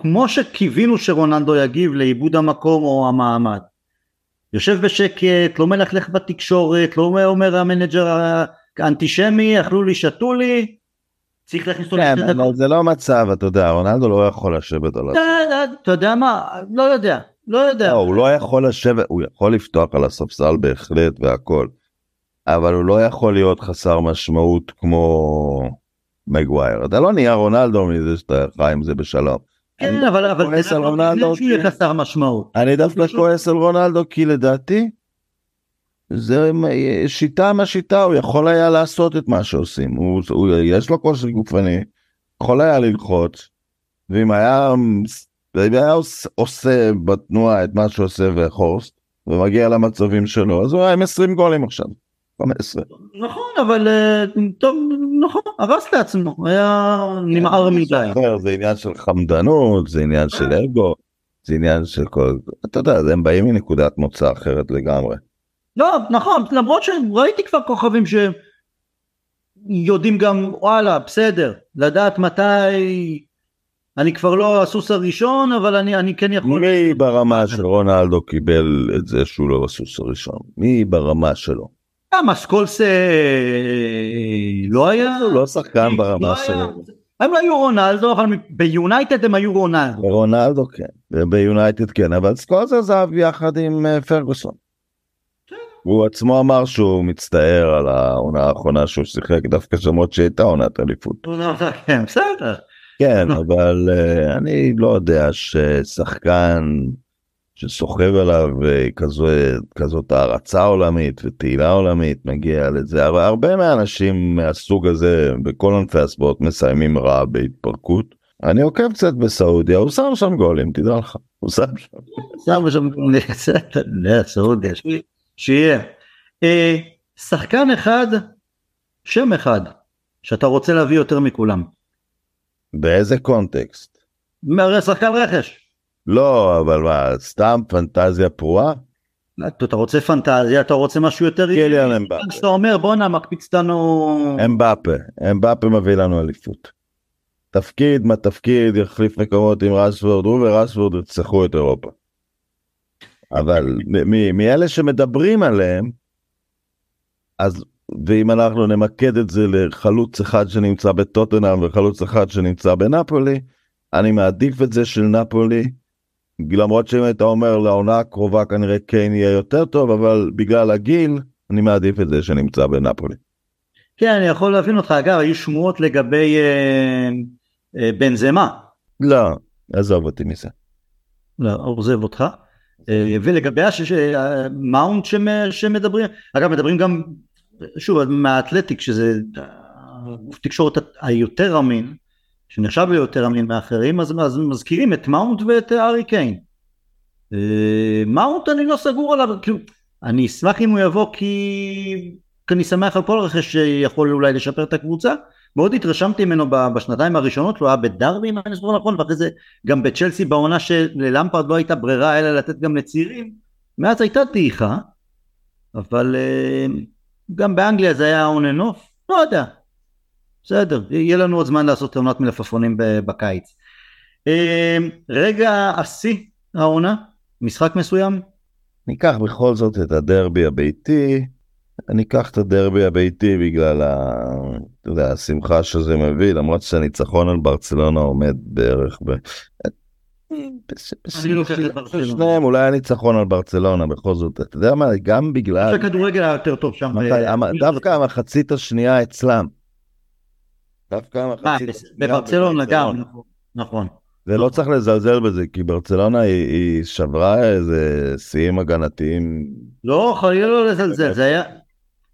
כמו שקיווינו שרונלדו יגיב לאיבוד המקום או המעמד. יושב בשקט, לא מלכלך בתקשורת, לא אומר המנג'ר האנטישמי, אכלו לי, שתו לי, צריך להכניס אותו כן, אבל זה לא מצב, אתה יודע, רונלדו לא יכול לשבת על הספסל. אתה יודע מה, לא יודע, לא יודע. לא, הוא לא יכול לשבת, הוא יכול לפתוח על הספסל בהחלט והכל, אבל הוא לא יכול להיות חסר משמעות כמו מגווייר. אתה לא נהיה רונלדו מזה שאתה חי עם זה בשלום. כן, אבל אבל כועס על רונלדו. שהוא יהיה חסר משמעות. אני דווקא כועס על רונלדו כי לדעתי זה שיטה מה שיטה הוא יכול היה לעשות את מה שעושים הוא, הוא יש לו כושר גופני יכול היה ללחוץ ואם היה, היה עושה בתנועה את מה שעושה וחורסט ומגיע למצבים שלו אז הוא היה עם 20 גולים עכשיו. 15. נכון אבל אה, טוב נכון הרס לעצמו היה נמהר מדי. זה עניין של חמדנות זה עניין של אגו זה עניין של כל אתה יודע הם באים מנקודת מוצא אחרת לגמרי. לא נכון למרות שראיתי כבר כוכבים שיודעים גם וואלה בסדר לדעת מתי אני כבר לא הסוס הראשון אבל אני אני כן יכול מי ברמה של רונלדו קיבל את זה שהוא לא הסוס הראשון מי ברמה שלו. כמה סקולס לא היה הוא לא שחקן לא ברמה שלו. הם לא היו רונלדו אבל ביונייטד הם היו רונלדו. ברונלדו כן ביונייטד כן אבל סקולס עזב יחד עם אה, פרגוסון. כן. הוא עצמו אמר שהוא מצטער על העונה האחרונה שהוא שיחק דווקא למרות שהייתה עונת אליפות. כן בסדר. כן אבל אה, אני לא יודע ששחקן שסוחב עליו אה, כזו, כזאת הערצה עולמית ותהילה עולמית מגיע לזה הרבה מהאנשים מהסוג הזה בכל ענפי הספורט מסיימים רע בהתפרקות. אני עוקב קצת בסעודיה הוא שם שם גולים תדע לך הוא שם שם. שם שם גולים <laughs> סעודיה שיהיה. אה, שחקן אחד שם אחד שאתה רוצה להביא יותר מכולם. באיזה קונטקסט? שחקן רכש. לא, אבל מה, סתם פנטזיה פרועה? אתה רוצה פנטזיה, אתה רוצה משהו יותר... קיליאן אמבאפה. אתה אומר בואנה מקפיץ לנו... אמבאפה, אמבאפה מביא לנו אליפות. תפקיד מה תפקיד יחליף מקומות עם רשוורד, הוא ורשוורד ירצחו את אירופה. אבל מאלה שמדברים עליהם, אז ואם אנחנו נמקד את זה לחלוץ אחד שנמצא בטוטנאם וחלוץ אחד שנמצא בנפולי, אני מעדיף את זה של נפולי למרות שאם היית אומר לעונה הקרובה כנראה קיין יהיה יותר טוב אבל בגלל הגיל אני מעדיף את זה שנמצא בנפולי. כן אני יכול להבין אותך אגב היו שמועות לגבי אה, אה, בן זמה. לא עזוב אותי מזה. לא עוזב אותך. אה, ולגבי המאונט שמדברים אגב מדברים גם שוב מהאתלטיק שזה גוף תקשורת היותר אמין שנחשב ליותר אמין מאחרים אז, אז מזכירים את מאונט ואת הארי קיין. אה, מאונט אני לא סגור עליו כאילו אני אשמח אם הוא יבוא כי, כי אני שמח על כל רכש שיכול אולי לשפר את הקבוצה. מאוד התרשמתי ממנו בשנתיים הראשונות הוא היה בדרבי אם אני זוכר נכון ואחרי זה גם בצ'לסי בעונה שללמפרד לא הייתה ברירה אלא לתת גם לצעירים. מאז הייתה דעיכה אבל אה, גם באנגליה זה היה and off לא יודע בסדר, יהיה לנו עוד זמן לעשות עונת מלפפונים בקיץ. אמ, רגע השיא העונה, משחק מסוים? ניקח בכל זאת את הדרבי הביתי, ניקח את הדרבי הביתי בגלל ה... אתה יודע, השמחה שזה מביא, למרות שהניצחון על ברצלונה עומד בערך ב... שניהם אולי הניצחון על ברצלונה בכל זאת אתה יודע מה גם בגלל שהכדורגל היה יותר טוב שם דווקא המחצית השנייה אצלם דווקא מחצית... בברצלונה גם, נכון. ולא צריך לזלזל בזה, כי ברצלונה היא, היא שברה איזה שיאים הגנתיים. לא, חלילה לא לזלזל, זה היה...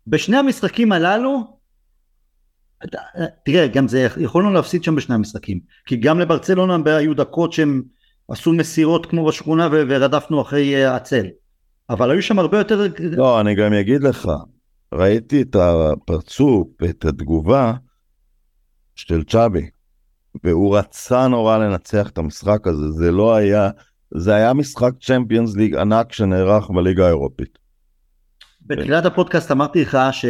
בשני המשחקים הללו, תראה, גם זה, יכולנו להפסיד שם בשני המשחקים, כי גם לברצלונה היו דקות שהם עשו מסירות כמו בשכונה ורדפנו אחרי עצל, אבל היו שם הרבה יותר... לא, אני גם אגיד לך, ראיתי את הפרצוף ואת התגובה של צ'אבי, והוא רצה נורא לנצח את המשחק הזה, זה לא היה, זה היה משחק צ'מפיונס ליג ענק שנערך בליגה האירופית. בתחילת הפודקאסט אמרתי לך ש...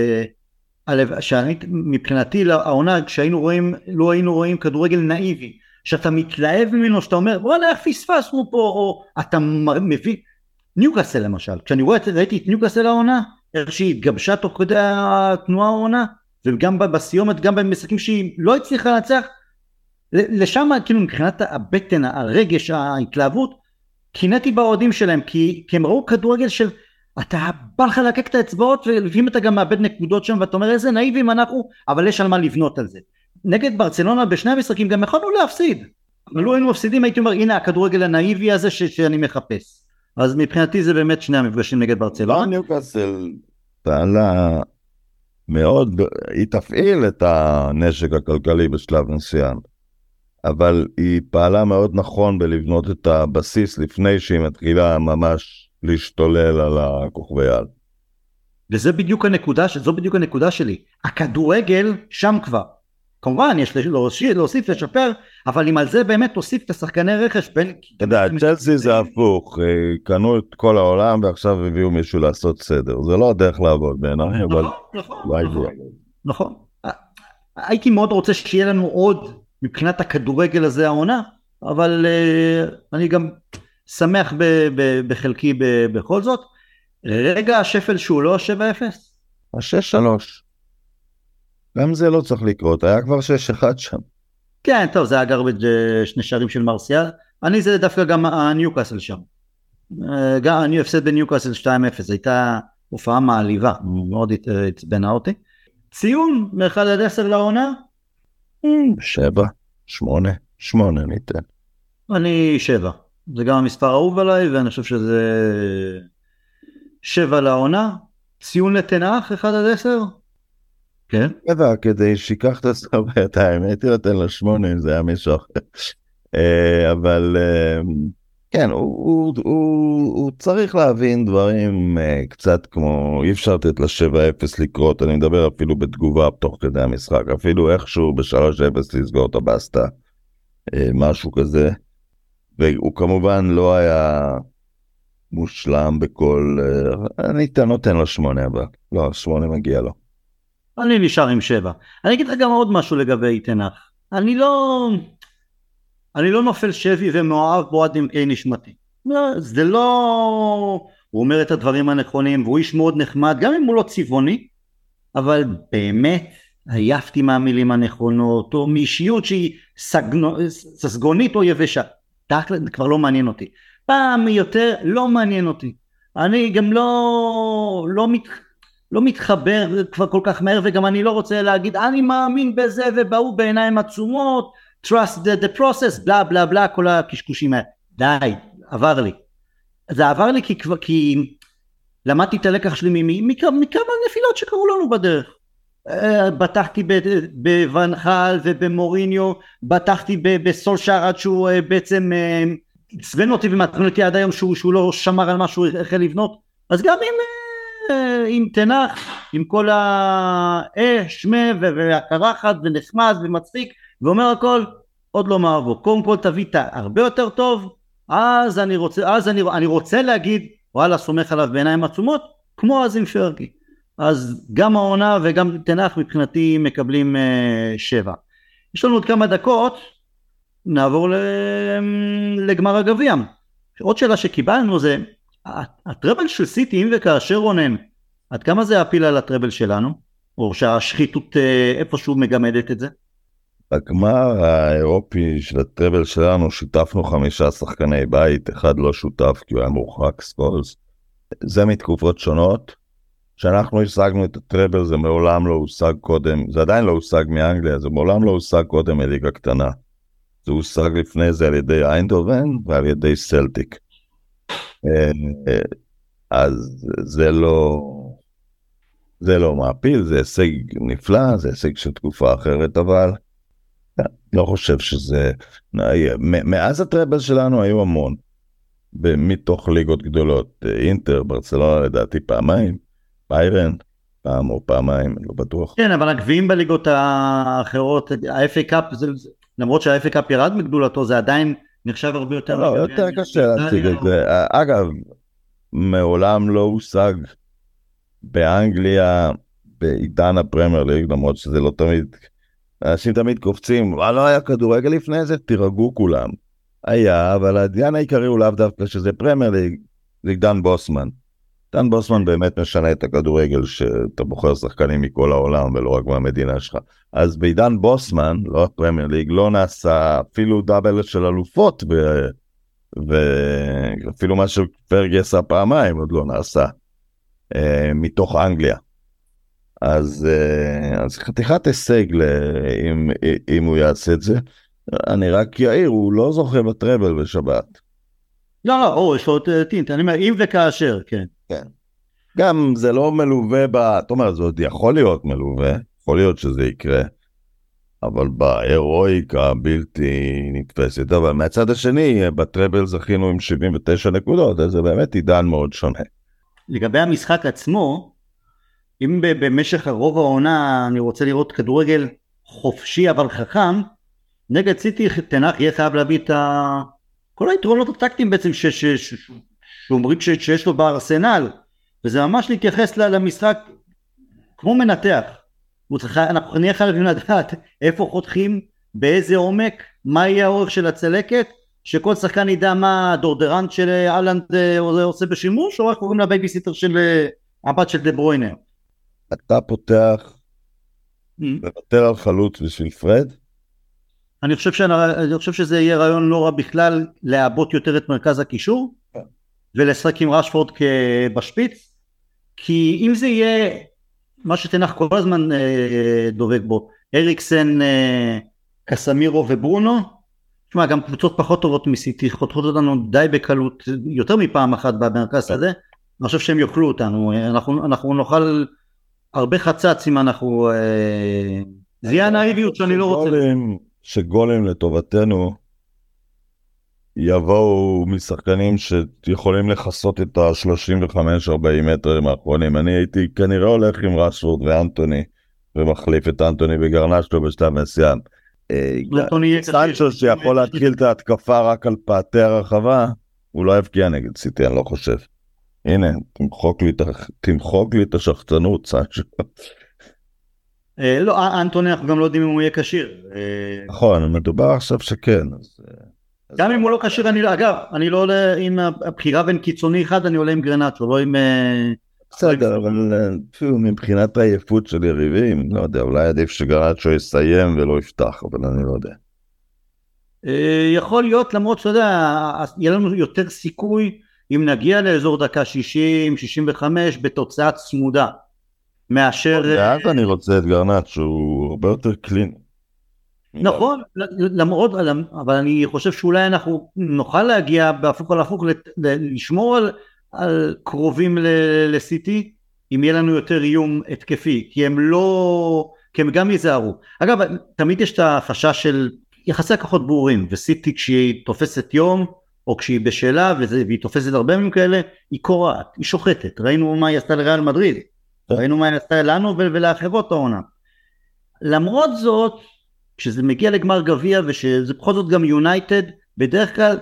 שאני מבחינתי העונה כשהיינו רואים לא היינו רואים כדורגל נאיבי שאתה מתלהב ממנו שאתה אומר וואלה איך פספסנו פה או אתה מביא ניוקאסל למשל כשאני רואה ראיתי את ניוקאסל העונה איך שהיא התגבשה תוך כדי התנועה העונה וגם בסיומת גם במשחקים שהיא לא הצליחה לנצח לשם כאילו מבחינת הבטן הרגש ההתלהבות קינאתי באוהדים שלהם כי, כי הם ראו כדורגל של אתה בא לך לקק את האצבעות ולפעמים אתה גם מאבד נקודות שם ואתה אומר איזה נאיבים אנחנו אבל יש על מה לבנות על זה. נגד ברצלונה בשני המשחקים גם יכולנו להפסיד. אבל לא היינו מפסידים הייתי אומר הנה הכדורגל הנאיבי הזה ש- שאני מחפש אז מבחינתי זה באמת שני המפגשים נגד ברצלונה. ניוקאסל פעלה מאוד, היא תפעיל את הנשק הכלכלי בשלב מסוים, אבל היא פעלה מאוד נכון בלבנות את הבסיס לפני שהיא מתחילה ממש להשתולל על הכוכבי על. וזה בדיוק הנקודה, זו בדיוק הנקודה שלי. הכדורגל שם כבר. כמובן יש להוסיף, להוסיף לשפר אבל אם על זה באמת תוסיף את השחקני רכש בין... אתה יודע צ'לסי זה הפוך אה, קנו את כל העולם ועכשיו הביאו מישהו לעשות סדר. זה לא הדרך לעבוד בעיניי אבל נכון. נכון, נכון הייתי מאוד רוצה שיהיה לנו עוד מבחינת הכדורגל הזה העונה אבל uh, אני גם שמח בחלקי בכל זאת. רגע השפל שהוא לא 7-0? ה-6-3 גם זה לא צריך לקרות, היה כבר 6-1 שם. כן, טוב, זה היה גרבג' שני שערים של מרסיאל. אני זה דווקא גם הניוקאסל שם. אה, גם אני הפסד בניוקאסל 2-0, הייתה הופעה מעליבה, מאוד עצבנה אותי. ציון מ-1 עד 10 לעונה? 7, 8, 8 ניתן. אני 7. זה גם המספר האהוב עליי ואני חושב שזה 7 לעונה. ציון לתנח 1 עד 10? כן. שבע, כדי שיקח את הסוף בידיים, הייתי נותן לו שמונה אם זה היה מישהו אחר. אה, אבל אה, כן, הוא, צריך להבין דברים אה, קצת כמו, אי אפשר לתת לשבע אפס לקרות, אני מדבר אפילו בתגובה תוך כדי המשחק, אפילו איכשהו בשלוש אפס לסגור את הבסטה, משהו כזה. והוא כמובן לא היה מושלם בכל, אני נותן לו שמונה אבל, לא, שמונה מגיע לו. אני נשאר עם שבע. אני אגיד לך גם עוד משהו לגבי תנח. אני לא... אני לא נופל שבי ומאוהב בו עד עמקי נשמתי. לא, זה לא... הוא אומר את הדברים הנכונים והוא איש מאוד נחמד גם אם הוא לא צבעוני אבל באמת עייפתי מהמילים הנכונות או מאישיות שהיא סגנו, ססגונית או יבשה. תכל'ס כבר לא מעניין אותי. פעם יותר לא מעניין אותי. אני גם לא, לא מת... לא מתחבר כבר כל כך מהר וגם אני לא רוצה להגיד אני מאמין בזה ובהוא בעיניים עצומות trust the, the process בלה בלה בלה כל הקשקושים האלה. די עבר לי. זה עבר לי כי כבר כי למדתי את הלקח שלי מכמה נפילות שקרו לנו בדרך. אה, בטחתי בוונחל ובמוריניו בטחתי בסולשאר עד שהוא אה, בעצם אה, עצבן אותי ומעצבן אותי עד היום שהוא, שהוא לא שמר על מה שהוא החל לבנות. אז גם אם עם תנח, עם כל האש, שמה והקרחת ונחמד ומצחיק ואומר הכל עוד לא מעבור קודם כל תביא את הרבה יותר טוב. אז אני רוצה אז אני, אני רוצה להגיד וואלה סומך עליו בעיניים עצומות כמו אז עם פרגי אז גם העונה וגם תנח מבחינתי מקבלים uh, שבע. יש לנו עוד כמה דקות נעבור לגמר הגביע. עוד שאלה שקיבלנו זה הטראבל של סיטי אם וכאשר רונן עד כמה זה יפיל על הטראבל שלנו או שהשחיתות אה, איפשהו מגמדת את זה? בגמר האירופי של הטראבל שלנו שיתפנו חמישה שחקני בית אחד לא שותף כי הוא היה מורחק סקולס זה מתקופות שונות כשאנחנו השגנו את הטראבל זה מעולם לא הושג קודם זה עדיין לא הושג מאנגליה זה מעולם לא הושג קודם מליגה קטנה זה הושג לפני זה על ידי איינדובן ועל ידי סלטיק. אה, אז זה לא, זה לא מעפיל, זה הישג נפלא, זה הישג של תקופה אחרת, אבל לא חושב שזה... מאז הטראבל שלנו היו המון, מתוך ליגות גדולות, אינטר, ברצלונה לדעתי פעמיים, ביירן, פעם או פעמיים, אני לא בטוח. כן, אבל הגביעים בליגות האחרות, ה-FA Cup, למרות שה-FA Cup ירד מגדולתו, זה עדיין נחשב הרבה יותר... לא, יותר קשה להציג את זה. אגב, מעולם לא הושג באנגליה בעידן הפרמייר ליג, למרות שזה לא תמיד, אנשים תמיד קופצים, לא היה כדורגל לפני זה, תירגעו כולם. היה, אבל העניין העיקרי הוא לאו דווקא שזה פרמייר ליג, זה עידן בוסמן. דן בוסמן באמת משנה את הכדורגל שאתה בוחר שחקנים מכל העולם ולא רק מהמדינה שלך. אז בעידן בוסמן, לא הפרמייר ליג, לא נעשה אפילו דאבל של אלופות ו... ואפילו מה שפרגי עשה פעמיים עוד לא נעשה אה, מתוך אנגליה. אז, אה, אז חתיכת הישג ל... אם, אם הוא יעשה את זה. אני רק יאיר, הוא לא זוכה בטראבל בשבת. לא, לא, או, יש לו עוד טינט, אני אומר, אם וכאשר, כן. כן. גם זה לא מלווה ב... אתה אומר, זה עוד יכול להיות מלווה, יכול להיות שזה יקרה, אבל בהירואיקה הבלתי נתפסת. אבל מהצד השני, בטראבל זכינו עם 79 נקודות, אז זה באמת עידן מאוד שונה. לגבי המשחק עצמו, אם במשך רוב העונה אני רוצה לראות כדורגל חופשי אבל חכם, נגד סיטי תנח יהיה חייב להביא את ה... כל היתרונות הטקטיים בעצם ש... ש... ש... שאומרים ש... שיש לו בארסנל, וזה ממש להתייחס למשחק כמו מנתח. אנחנו נהיה חייבים לדעת איפה חותכים, באיזה עומק, מה יהיה האורך של הצלקת, שכל שחקן ידע מה הדאודורנט של האלנד אה, עושה בשימוש, או רק קוראים לבייביסיטר של אה, הבת של דה בריינה. אתה פותח, mm. מוותר על חלוץ בשביל פרד? אני חושב, שאני, אני חושב שזה יהיה רעיון לא רע בכלל לעבות יותר את מרכז הקישור. ולשחק עם רשפורד בשפיץ כי אם זה יהיה מה שתנח כל הזמן אה, דובק בו אריקסן, אה, קסמירו וברונו תשמע גם קבוצות פחות טובות מסיטי חותכות אותנו די בקלות יותר מפעם אחת במרכז כן. הזה אני חושב שהם יאכלו אותנו אנחנו, אנחנו נאכל הרבה חצץ אם אנחנו אה, זה יהיה הנאיביות שאני לא רוצה שגולים לטובתנו יבואו משחקנים שיכולים לכסות את ה-35-40 מטרים האחרונים. אני הייתי כנראה הולך עם רשוורד ואנטוני ומחליף את אנטוני בגרנשלו בשלב מסוים. אה, סנצ'ו שיכול להתחיל את ההתקפה רק על פאתי הרחבה, הוא לא יבקיע נגד סיטי, אני לא חושב. הנה, תמחוק לי את השחצנות, סנצ'ו. אה, לא, אה, אנטוני אנחנו גם לא יודעים אם הוא יהיה כשיר. אה, נכון, מדובר עכשיו שכן. גם אם הוא לא כשיר, אני, לא, אגב, אני לא עולה עם הבחירה בין קיצוני אחד, אני עולה עם גרנצ'ו, לא עם... בסדר, אבל מבחינת העייפות של יריבים, לא יודע, אולי עדיף שגרנצ'ו יסיים ולא יפתח, אבל אני לא יודע. יכול להיות, למרות שאתה יודע, יהיה לנו יותר סיכוי אם נגיע לאזור דקה 60-65 בתוצאה צמודה. מאשר... ואז אני רוצה את גרנט שהוא הרבה יותר קליני. נכון, למרות, אבל אני חושב שאולי אנחנו נוכל להגיע בהפוך על הפוך לשמור על, על קרובים לסיטי אם יהיה לנו יותר איום התקפי, כי הם לא, כי הם גם ייזהרו. אגב, תמיד יש את החשש של יחסי הכוחות ברורים, וסיטי כשהיא תופסת יום, או כשהיא בשלה, והיא תופסת הרבה ימים כאלה, היא קורעת, היא שוחטת. ראינו מה היא עשתה לריאל מדריד. ראינו מה היא עשתה לנו ולאחרות העונה. למרות זאת, כשזה מגיע לגמר גביע ושזה בכל זאת גם יונייטד, בדרך כלל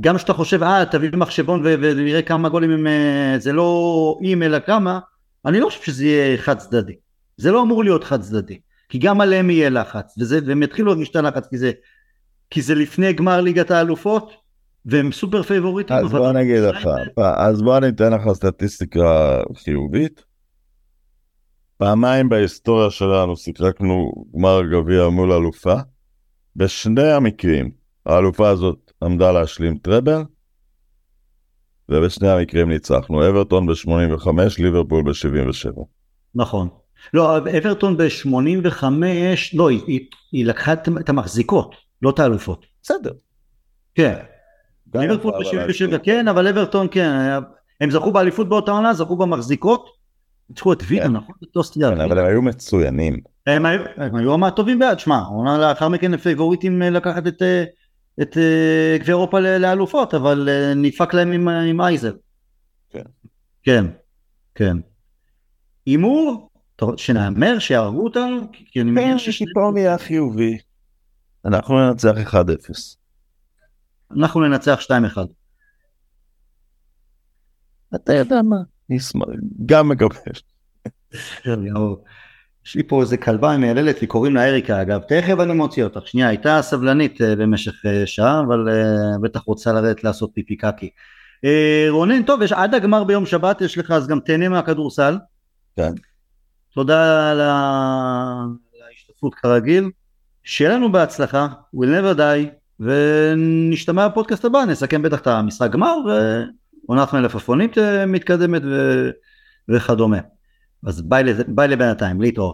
גם כשאתה חושב אה תביא מחשבון ונראה כמה גולים הם אה, זה לא אם אלא כמה אני לא חושב שזה יהיה חד צדדי זה לא אמור להיות חד צדדי כי גם עליהם יהיה לחץ וזה, והם יתחילו להרגיש את הלחץ כי זה, כי זה לפני גמר ליגת האלופות והם סופר פייבוריטים. אז בוא נגיד לך, אז בוא אני אתן לך סטטיסטיקה חיובית. פעמיים בהיסטוריה שלנו שיחקנו גמר גביע מול אלופה. בשני המקרים האלופה הזאת עמדה להשלים treble, ובשני המקרים ניצחנו, אברטון ב-85, ליברפול ב-77. נכון. לא, אברטון ב-85, לא, היא, היא, היא לקחה את המחזיקות, לא את האלופות. בסדר. כן. ליברפול ב-77 כן, אבל אברטון כן, הם זכו באליפות באותה עונה, זכו במחזיקות. ניצחו את וילה, כן. נכון? את אוסטריה. כן, אבל הם היו מצוינים. הם היו מהטובים בעד, שמע, עונה לאחר מכן הם פייבוריטים אה, לקחת את אה, את אה, גביע אירופה לאלופות, אבל נדפק להם עם, עם אייזר. כן. כן, כן. הימור, שנאמר, שיהרגו אותנו, כי אני מניח ש... כן, פה נהיה חיובי. אנחנו ננצח 1-0. אנחנו ננצח 2-1. אתה יודע מה, גם מקבל. יש לי פה איזה כלבה מייללת לי, קוראים לה אריקה אגב, תכף אני מוציא אותך, שנייה, הייתה סבלנית uh, במשך uh, שעה, אבל uh, בטח רוצה לרדת לעשות פיפי קקי. רונן, טוב, יש עד הגמר ביום שבת, יש לך, אז גם תהנה מהכדורסל. כן. תודה על ההשתתפות כרגיל, שיהיה לנו בהצלחה, we'll never die, ונשתמע בפודקאסט הבא, נסכם בטח את המשחק גמר, ועונת מלפפונית מתקדמת ו... וכדומה. אז ביי, ביי לבינתיים, להתראות.